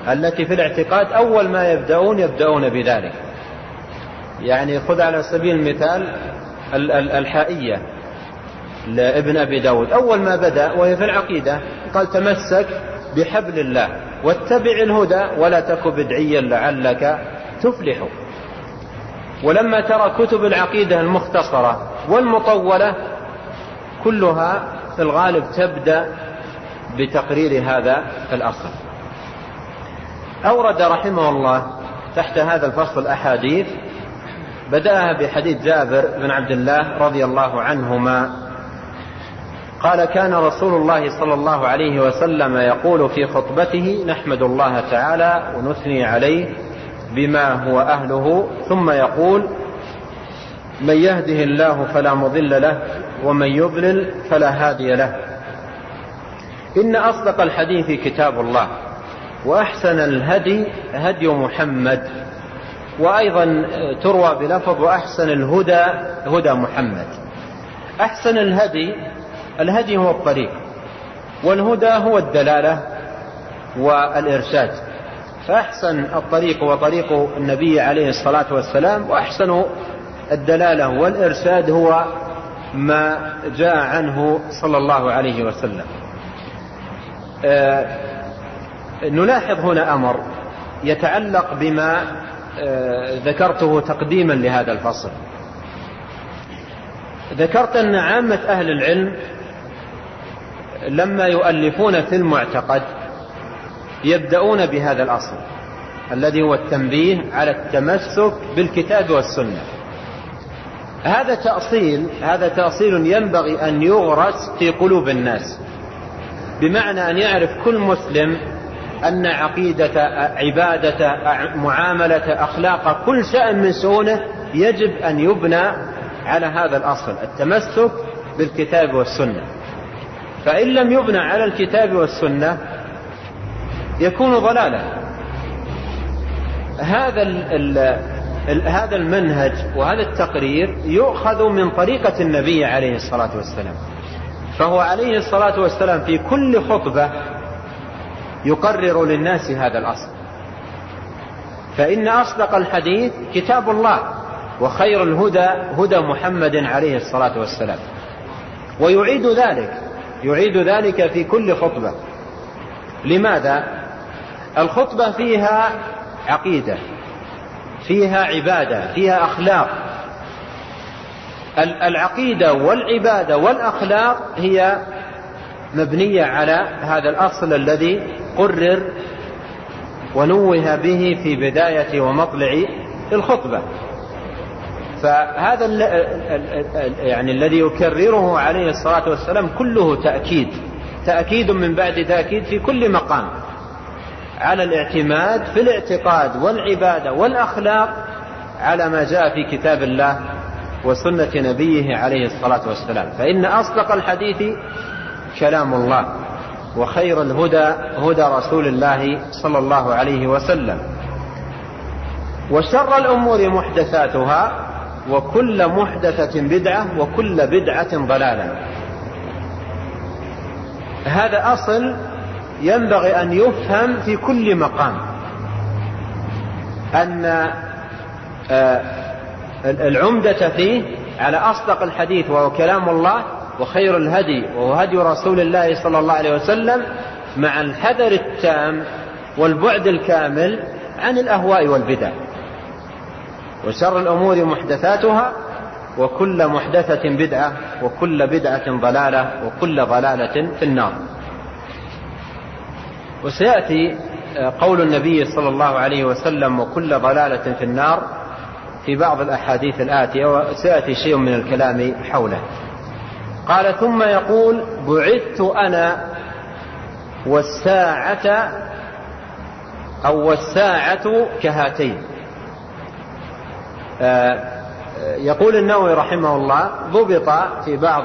التي في الاعتقاد أول ما يبدأون يبدأون بذلك. يعني خذ على سبيل المثال الحائية لابن أبي داود. أول ما بدأ وهي في العقيدة قال تمسك بحبل الله واتبع الهدى ولا تك بدعيا لعلك تفلح. ولما ترى كتب العقيدة المختصرة والمطولة كلها في الغالب تبدأ بتقرير هذا الأصل. أورد رحمه الله تحت هذا الفصل أحاديث بدأها بحديث جابر بن عبد الله رضي الله عنهما. قال كان رسول الله صلى الله عليه وسلم يقول في خطبته نحمد الله تعالى ونثني عليه بما هو أهله ثم يقول من يهده الله فلا مضل له ومن يضلل فلا هادي له. إن أصدق الحديث كتاب الله وأحسن الهدي هدي محمد وأيضا تروى بلفظ وأحسن الهدى هدى محمد. أحسن الهدي الهدي هو الطريق والهدى هو الدلالة والإرشاد. فأحسن الطريق هو طريق النبي عليه الصلاة والسلام وأحسن الدلالة والإرشاد هو ما جاء عنه صلى الله عليه وسلم. آه نلاحظ هنا أمر يتعلق بما ذكرته تقديما لهذا الفصل. ذكرت أن عامة أهل العلم لما يؤلفون في المعتقد يبدأون بهذا الأصل الذي هو التنبيه على التمسك بالكتاب والسنة. هذا تأصيل هذا تأصيل ينبغي أن يغرس في قلوب الناس بمعنى أن يعرف كل مسلم أن عقيدة عبادة معاملة أخلاق كل شأن من شؤونه يجب أن يبنى على هذا الأصل التمسك بالكتاب والسنة. فإن لم يبنى على الكتاب والسنة يكون ضلالا. هذا هذا المنهج وهذا التقرير يؤخذ من طريقة النبي عليه الصلاة والسلام. فهو عليه الصلاة والسلام في كل خطبة يقرر للناس هذا الأصل. فإن أصدق الحديث كتاب الله وخير الهدى هدى محمد عليه الصلاة والسلام. ويعيد ذلك يعيد ذلك في كل خطبة. لماذا؟ الخطبة فيها عقيدة فيها عبادة فيها أخلاق. العقيدة والعبادة والأخلاق هي مبنية على هذا الأصل الذي قرر ونوه به في بداية ومطلع الخطبة. فهذا يعني الذي يكرره عليه الصلاة والسلام كله تأكيد تأكيد من بعد تأكيد في كل مقام. على الاعتماد في الاعتقاد والعبادة والأخلاق على ما جاء في كتاب الله وسنة نبيه عليه الصلاة والسلام. فإن أصدق الحديث كلام الله وخير الهدى هدى رسول الله صلى الله عليه وسلم. وشر الأمور محدثاتها وكل محدثة بدعة وكل بدعة ضلالة. هذا أصل ينبغي أن يفهم في كل مقام. أن آه، العمدة فيه على أصدق الحديث وهو كلام الله وخير الهدي وهو هدي رسول الله صلى الله عليه وسلم مع الحذر التام والبعد الكامل عن الأهواء والبدع. وشر الأمور محدثاتها وكل محدثة بدعة وكل بدعة ضلالة وكل ضلالة في النار. وسيأتي قول النبي صلى الله عليه وسلم وكل ضلالة في النار في بعض الأحاديث الآتية وسيأتي شيء من الكلام حوله. قال ثم يقول بعثت أنا والساعة أو والساعة كهاتين. آه، يقول النووي رحمه الله ضبط في بعض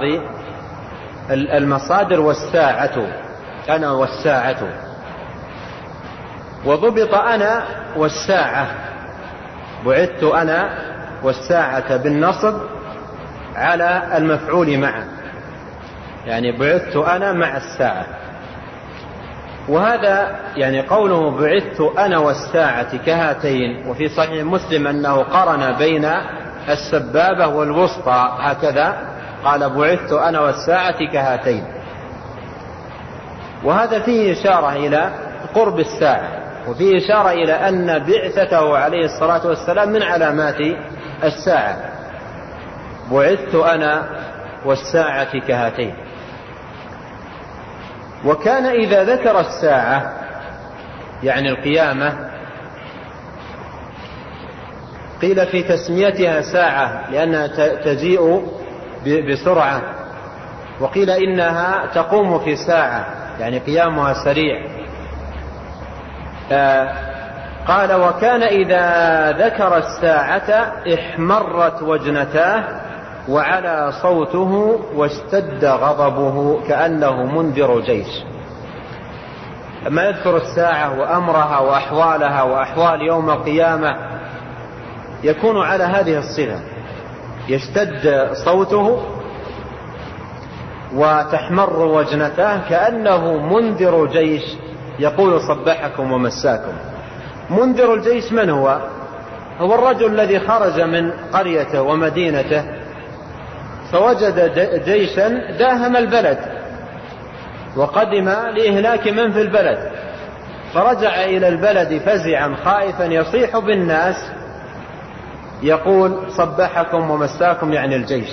المصادر والساعة أنا والساعة. وضبط أنا والساعة. بعثت أنا والساعة بالنصب على المفعول معا. يعني بعثت أنا مع الساعة. وهذا يعني قوله بعثت أنا والساعة كهاتين وفي صحيح مسلم أنه قرن بين السبابة والوسطى هكذا قال بعثت أنا والساعة كهاتين. وهذا فيه إشارة إلى قرب الساعة وفيه إشارة إلى أن بعثته عليه الصلاة والسلام من علامات الساعة. بعثت أنا والساعة كهاتين. وكان إذا ذكر الساعة يعني القيامة قيل في تسميتها ساعة لأنها تجيء بسرعة. وقيل إنها تقوم في ساعة يعني قيامها سريع. قال وكان إذا ذكر الساعة احمرت وجنتاه وعلى صوته واشتد غضبه كأنه منذر جيش لما يذكر الساعة وأمرها وأحوالها وأحوال يوم القيامة يكون على هذه الصفة. يشتد صوته وتحمر وجنتاه كأنه منذر جيش يقول صبحكم ومساكم. منذر الجيش من هو؟ هو الرجل الذي خرج من قريته ومدينته فوجد جيشا داهم البلد وقدم لإهلاك من في البلد. فرجع إلى البلد فزعا خائفا يصيح بالناس يقول صبحكم ومساكم يعني الجيش.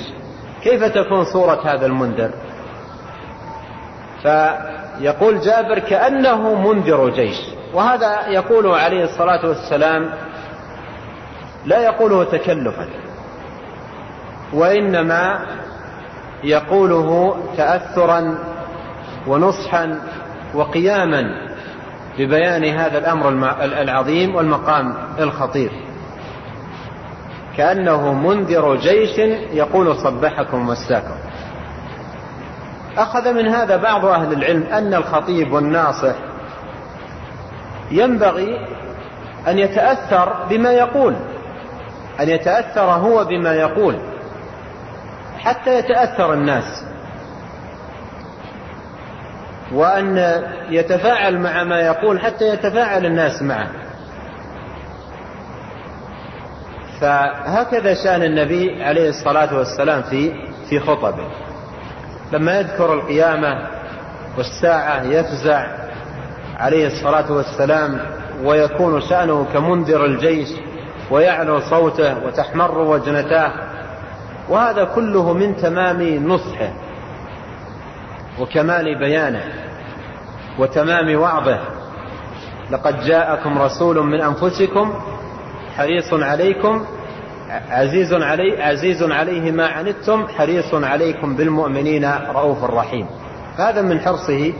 كيف تكون صورة هذا المنذر؟ فيقول جابر كأنه منذر جيش. وهذا يقوله عليه الصلاة والسلام لا يقوله تكلفا. وإنما يقوله تأثرا ونصحا وقياما ببيان هذا الأمر العظيم والمقام الخطير. كأنه منذر جيش يقول صبحكم ومساكم أخذ من هذا بعض أهل العلم أن الخطيب والناصح ينبغي أن يتأثر بما يقول أن يتأثر هو بما يقول. حتى يتأثر الناس. وأن يتفاعل مع ما يقول حتى يتفاعل الناس معه. فهكذا شأن النبي عليه الصلاة والسلام في في خطبه. لما يذكر القيامة والساعة يفزع عليه الصلاة والسلام ويكون شأنه كمنذر الجيش ويعلو صوته وتحمر وجنتاه. وهذا كله من تمام نصحه وكمال بيانه وتمام وعظه. لقد جاءكم رسول من أنفسكم حريص عليكم عزيز علي عزيز عليه ما عنتم حريص عليكم بالمؤمنين رؤوف رحيم. هذا من حرصه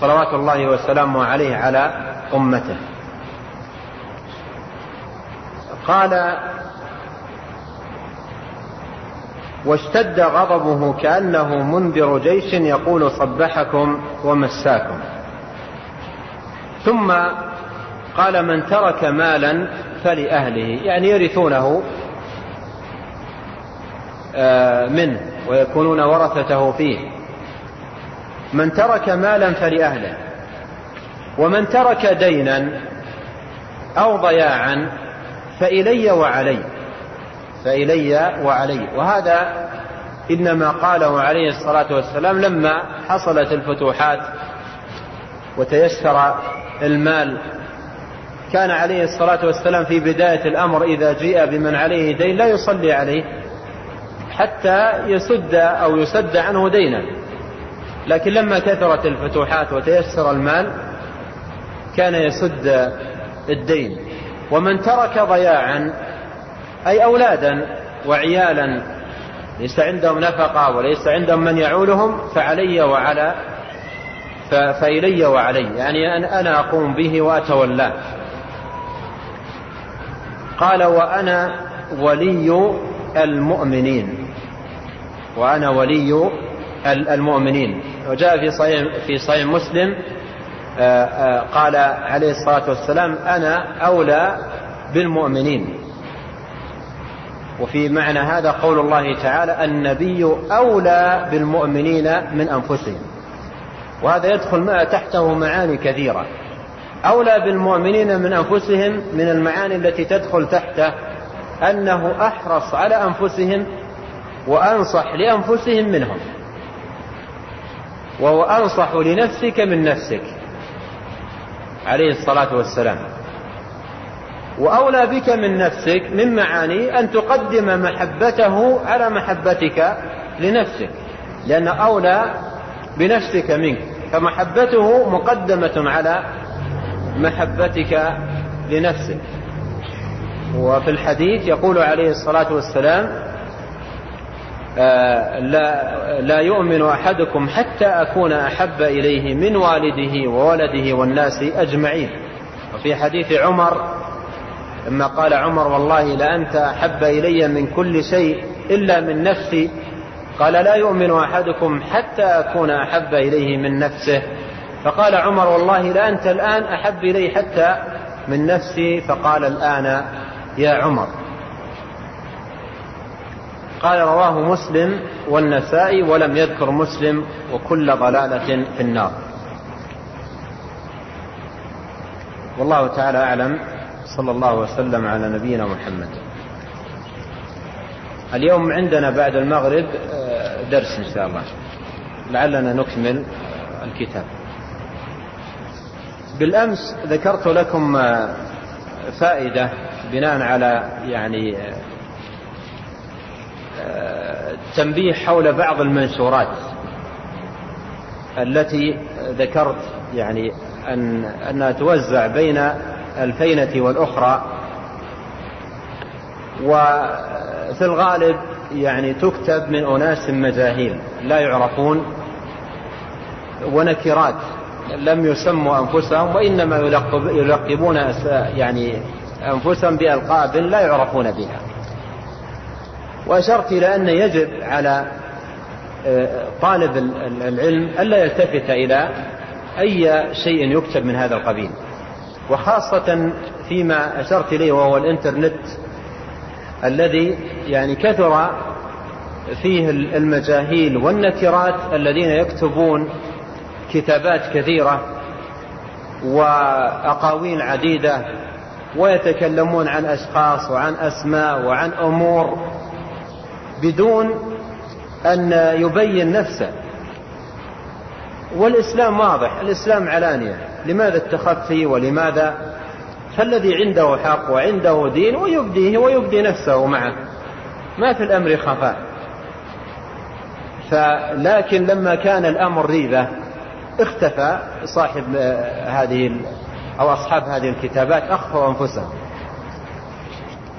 صلوات الله وسلامه عليه على أمته. قال واشتد غضبه كأنه منذر جيش يقول صبحكم ومساكم. ثم قال من ترك مالا فلأهله يعني يرثونه آه، منه ويكونون ورثته فيه. من ترك مالا فلأهله ومن ترك دينا أو ضياعا فإلي وعلي. فإلي وعلي. وهذا إنما قاله عليه الصلاة والسلام لما حصلت الفتوحات وتيسر المال. كان عليه الصلاة والسلام في بداية الأمر إذا جيء بمن عليه دين لا يصلي عليه حتى يسد أو يسد عنه دينا. لكن لما كثرت الفتوحات وتيسر المال كان يسد الدين. ومن ترك ضياعا أي أولادا وعيالا ليس عندهم نفقة وليس عندهم من يعولهم فعلي وعلى فإلي وعلي. يعني أنا أقوم به وأتولاه. قال وأنا ولي المؤمنين. وأنا ولي المؤمنين. وجاء في صحيح في صحيح مسلم آه، آه، قال عليه الصلاة والسلام أنا أولى بالمؤمنين. وفي معنى هذا قول الله تعالى النبي أولى بالمؤمنين من أنفسهم. وهذا يدخل تحته معاني كثيرة. أولى بالمؤمنين من أنفسهم من المعاني التي تدخل تحته أنه أحرص على أنفسهم وأنصح لأنفسهم منهم. وهو أنصح لنفسك من نفسك. عليه الصلاة والسلام. وأولى بك من نفسك من معاني أن تقدم محبته على محبتك لنفسك. لأن أولى بنفسك منك. فمحبته مقدمة على محبتك لنفسك. وفي الحديث يقول عليه الصلاة والسلام آه، لا, لا يؤمن أحدكم حتى أكون أحب إليه من والده وولده والناس أجمعين. وفي حديث عمر لما قال عمر والله لأنت أحب إلي من كل شيء إلا من نفسي. قال لا يؤمن أحدكم حتى أكون أحب إليه من نفسه. فقال عمر والله لأنت الآن أحب إلي حتى من نفسي. فقال الآن يا عمر. قال رواه مسلم والنسائي ولم يذكر مسلم وكل ضلالة في النار. والله تعالى أعلم. صلى الله وسلم على نبينا محمد. اليوم عندنا بعد المغرب آه، درس إن شاء الله. لعلنا نكمل الكتاب. بالأمس ذكرت لكم آه، فائدة بناء على يعني آه، تنبيه حول بعض المنشورات التي ذكرت يعني أن أنها توزع بين الفينة والأخرى. وفي الغالب يعني تكتب من أناس مجاهيل لا يعرفون ونكرات لم يسموا أنفسهم وإنما يلقبون يعني أنفسهم بألقاب لا يعرفون بها. وأشرت إلى أن يجب على آه، طالب العلم ألا يلتفت إلى أي شيء يكتب من هذا القبيل. وخاصة فيما أشرت إليه وهو الإنترنت الذي يعني كثر فيه المجاهيل والنكرات الذين يكتبون كتابات كثيرة وأقاويل عديدة ويتكلمون عن أشخاص وعن أسماء وعن أمور بدون أن يبين نفسه. والإسلام واضح الإسلام علانية. لماذا التخفي ولماذا؟ فالذي عنده حق وعنده دين ويبديه ويبدي نفسه معه. ما في الأمر خفاء. فلكن لما كان الأمر ريبة اختفى صاحب هذه أو أصحاب هذه الكتابات أخفوا أنفسهم.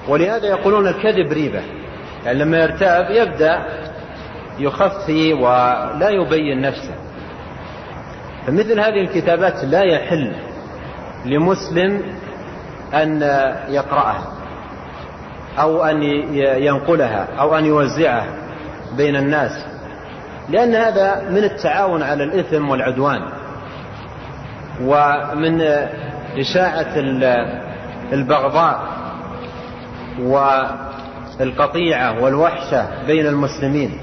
ولهذا يقولون الكذب ريبة. يعني لما يرتاب يبدأ يخفي ولا يبين نفسه. فمثل هذه الكتابات لا يحل لمسلم أن يقرأها أو أن ينقلها أو أن يوزعها بين الناس لأن هذا من التعاون على الإثم والعدوان ومن إشاعة البغضاء والقطيعة والوحشة بين المسلمين.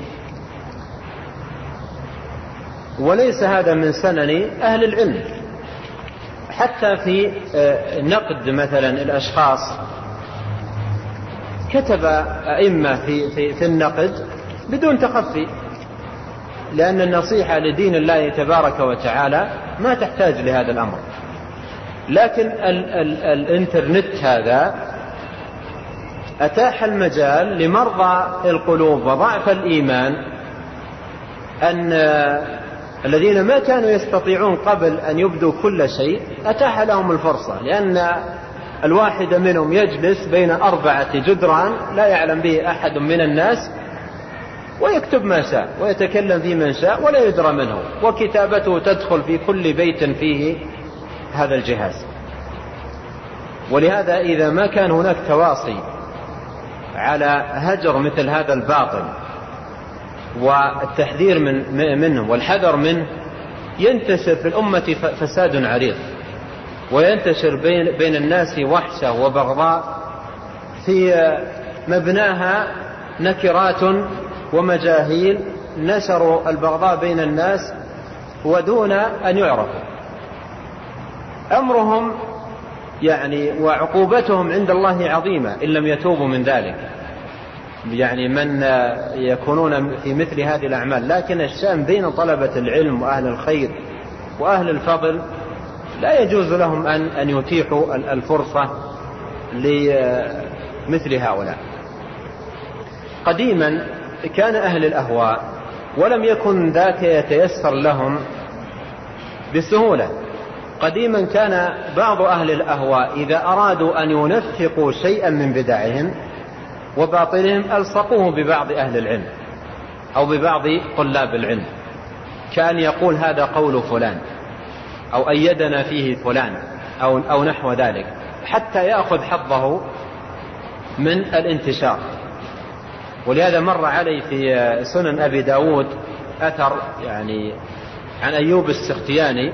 وليس هذا من سنن أهل العلم. حتى في آه، نقد مثلا الأشخاص كتب أئمة في, في, في النقد بدون تخفي لأن النصيحة لدين الله تبارك وتعالى ما تحتاج لهذا الأمر. لكن ال ال الإنترنت هذا أتاح المجال لمرضى القلوب وضعف الإيمان أن الذين ما كانوا يستطيعون قبل أن يبدوا كل شيء أتاح لهم الفرصة لأن الواحد منهم يجلس بين أربعة جدران لا يعلم به أحد من الناس ويكتب ما شاء ويتكلم في من شاء ولا يدرى منه وكتابته تدخل في كل بيت فيه هذا الجهاز. ولهذا إذا ما كان هناك تواصي على هجر مثل هذا الباطل والتحذير من منه والحذر منه ينتشر في الأمة فساد عريض وينتشر بين, بين الناس وحشة وبغضاء في مبناها نكرات ومجاهيل نشروا البغضاء بين الناس ودون أن يعرفوا. أمرهم يعني وعقوبتهم عند الله عظيمة إن لم يتوبوا من ذلك. يعني من يكونون في مثل هذه الأعمال. لكن الشأن بين طلبة العلم وأهل الخير وأهل الفضل لا يجوز لهم أن أن يتيحوا الفرصة لمثل هؤلاء. قديما كان أهل الأهواء ولم يكن ذاك يتيسر لهم بسهولة. قديما كان بعض أهل الأهواء إذا أرادوا أن ينفقوا شيئا من بدعهم وباطلهم ألصقوه ببعض أهل العلم أو ببعض طلاب العلم كأن يقول هذا قول فلان أو أيدنا فيه فلان أو, أو نحو ذلك حتى يأخذ حظه من الانتشار. ولهذا مر علي في سنن أبي داود أثر يعني عن أيوب السختياني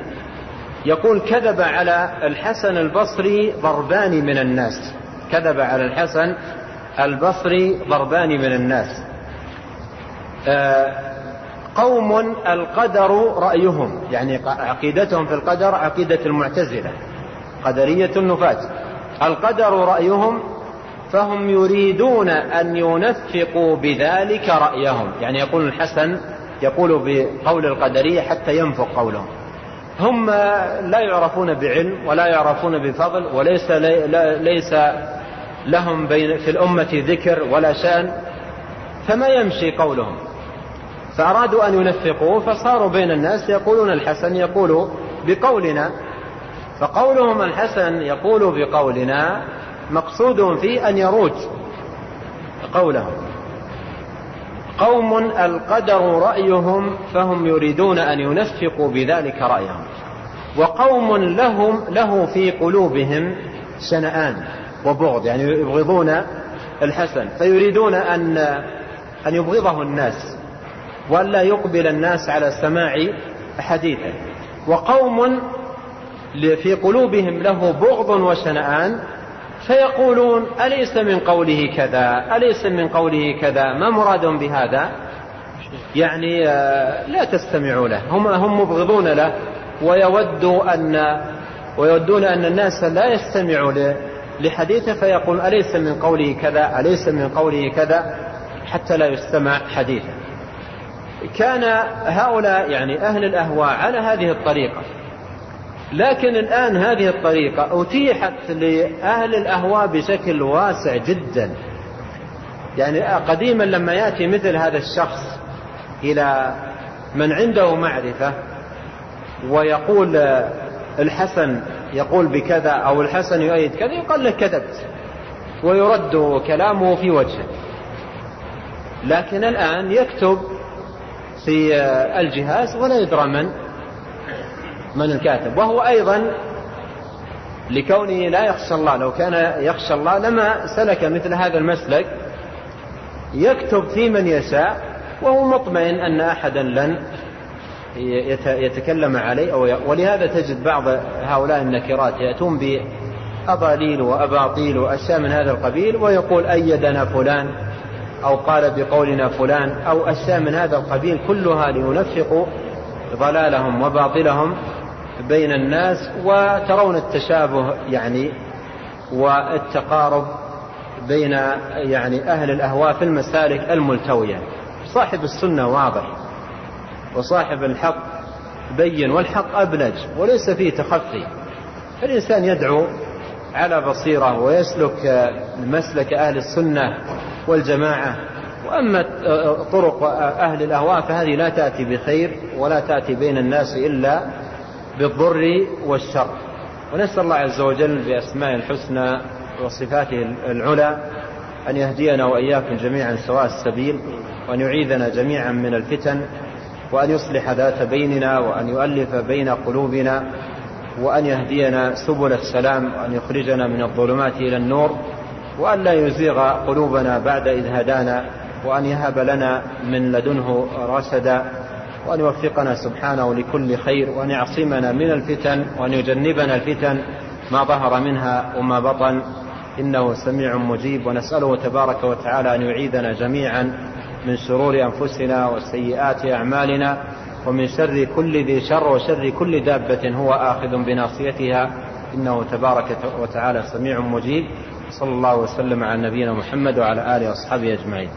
يقول كذب على الحسن البصري ضربان من الناس. كذب على الحسن البصري ضربان من الناس. آه، قوم القدر رأيهم يعني عقيدتهم في القدر عقيدة المعتزلة قدرية النفاة القدر رأيهم فهم يريدون أن ينفقوا بذلك رأيهم. يعني يقول الحسن يقول بقول القدرية حتى ينفق قولهم. هم لا يعرفون بعلم ولا يعرفون بفضل وليس ليس لهم بين في الأمة ذكر ولا شأن فما يمشي قولهم. فأرادوا أن ينفقوه فصاروا بين الناس يقولون الحسن يقول بقولنا. فقولهم الحسن يقول بقولنا مقصود فيه أن يروج قولهم. قوم القدر رأيهم فهم يريدون أن ينفقوا بذلك رأيهم. وقوم لهم له في قلوبهم شنآن. وبغض يعني يبغضون الحسن فيريدون أن أن يبغضه الناس وألا يقبل الناس على سماع حديثه وقوم في قلوبهم له بغض وشنآن فيقولون أليس من قوله كذا؟ أليس من قوله كذا؟ ما مراد بهذا؟ يعني آه، لا تستمعوا له هم هم مبغضون له ويودوا أن ويودون أن الناس لا يستمعوا لحديثه فيقول أليس من قوله كذا؟ أليس من قوله كذا؟ حتى لا يستمع حديثه كان هؤلاء يعني أهل الأهواء على هذه الطريقة. لكن الآن هذه الطريقة أتيحت لأهل الأهواء بشكل واسع جدا. يعني قديما لما يأتي مثل هذا الشخص إلى من عنده معرفة ويقول الحسن يقول بكذا أو الحسن يؤيد كذا يقال له كذبت. ويرد كلامه في وجهه. لكن الآن يكتب في الجهاز ولا يدرى من من الكاتب. وهو أيضا لكونه لا يخشى الله لو كان يخشى الله لما سلك مثل هذا المسلك يكتب في من يشاء وهو مطمئن أن أحدا لن يتكلم عليه ولهذا تجد بعض هؤلاء النكرات يأتون بأضاليل وأباطيل وأشياء من هذا القبيل ويقول أيدنا فلان أو قال بقولنا فلان أو أشياء من هذا القبيل كلها لينفقوا ضلالهم وباطلهم بين الناس وترون التشابه يعني والتقارب بين يعني أهل الأهواء في المسالك الملتوية. صاحب السنة واضح. وصاحب الحق بين والحق أبلج وليس فيه تخفي. الإنسان يدعو على بصيرة ويسلك مسلك أهل السنة والجماعة. وأما طرق أهل الأهواء فهذه لا تأتي بخير ولا تأتي بين الناس إلا بالضر والشر. ونسأل الله عز وجل بأسماء الحسنى وصفاته العلى أن يهدينا وإياكم جميعا سواء السبيل وأن يعيذنا جميعا من الفتن وأن يصلح ذات بيننا وأن يؤلف بين قلوبنا وأن يهدينا سبل السلام وأن يخرجنا من الظلمات إلى النور وأن لا يزيغ قلوبنا بعد إذ هدانا وأن يهب لنا من لدنه رشدا وأن يوفقنا سبحانه لكل خير وأن يعصمنا من الفتن وأن يجنبنا الفتن ما ظهر منها وما بطن إنه سميع مجيب ونسأله تبارك وتعالى أن يعيذنا جميعا من شرور أنفسنا وسيئات أعمالنا ومن شر كل ذي شر وشر كل دابة هو آخذ بناصيتها. إنه تبارك وتعالى سميع مجيب. صلى الله وسلم على نبينا محمد وعلى آله وأصحابه أجمعين.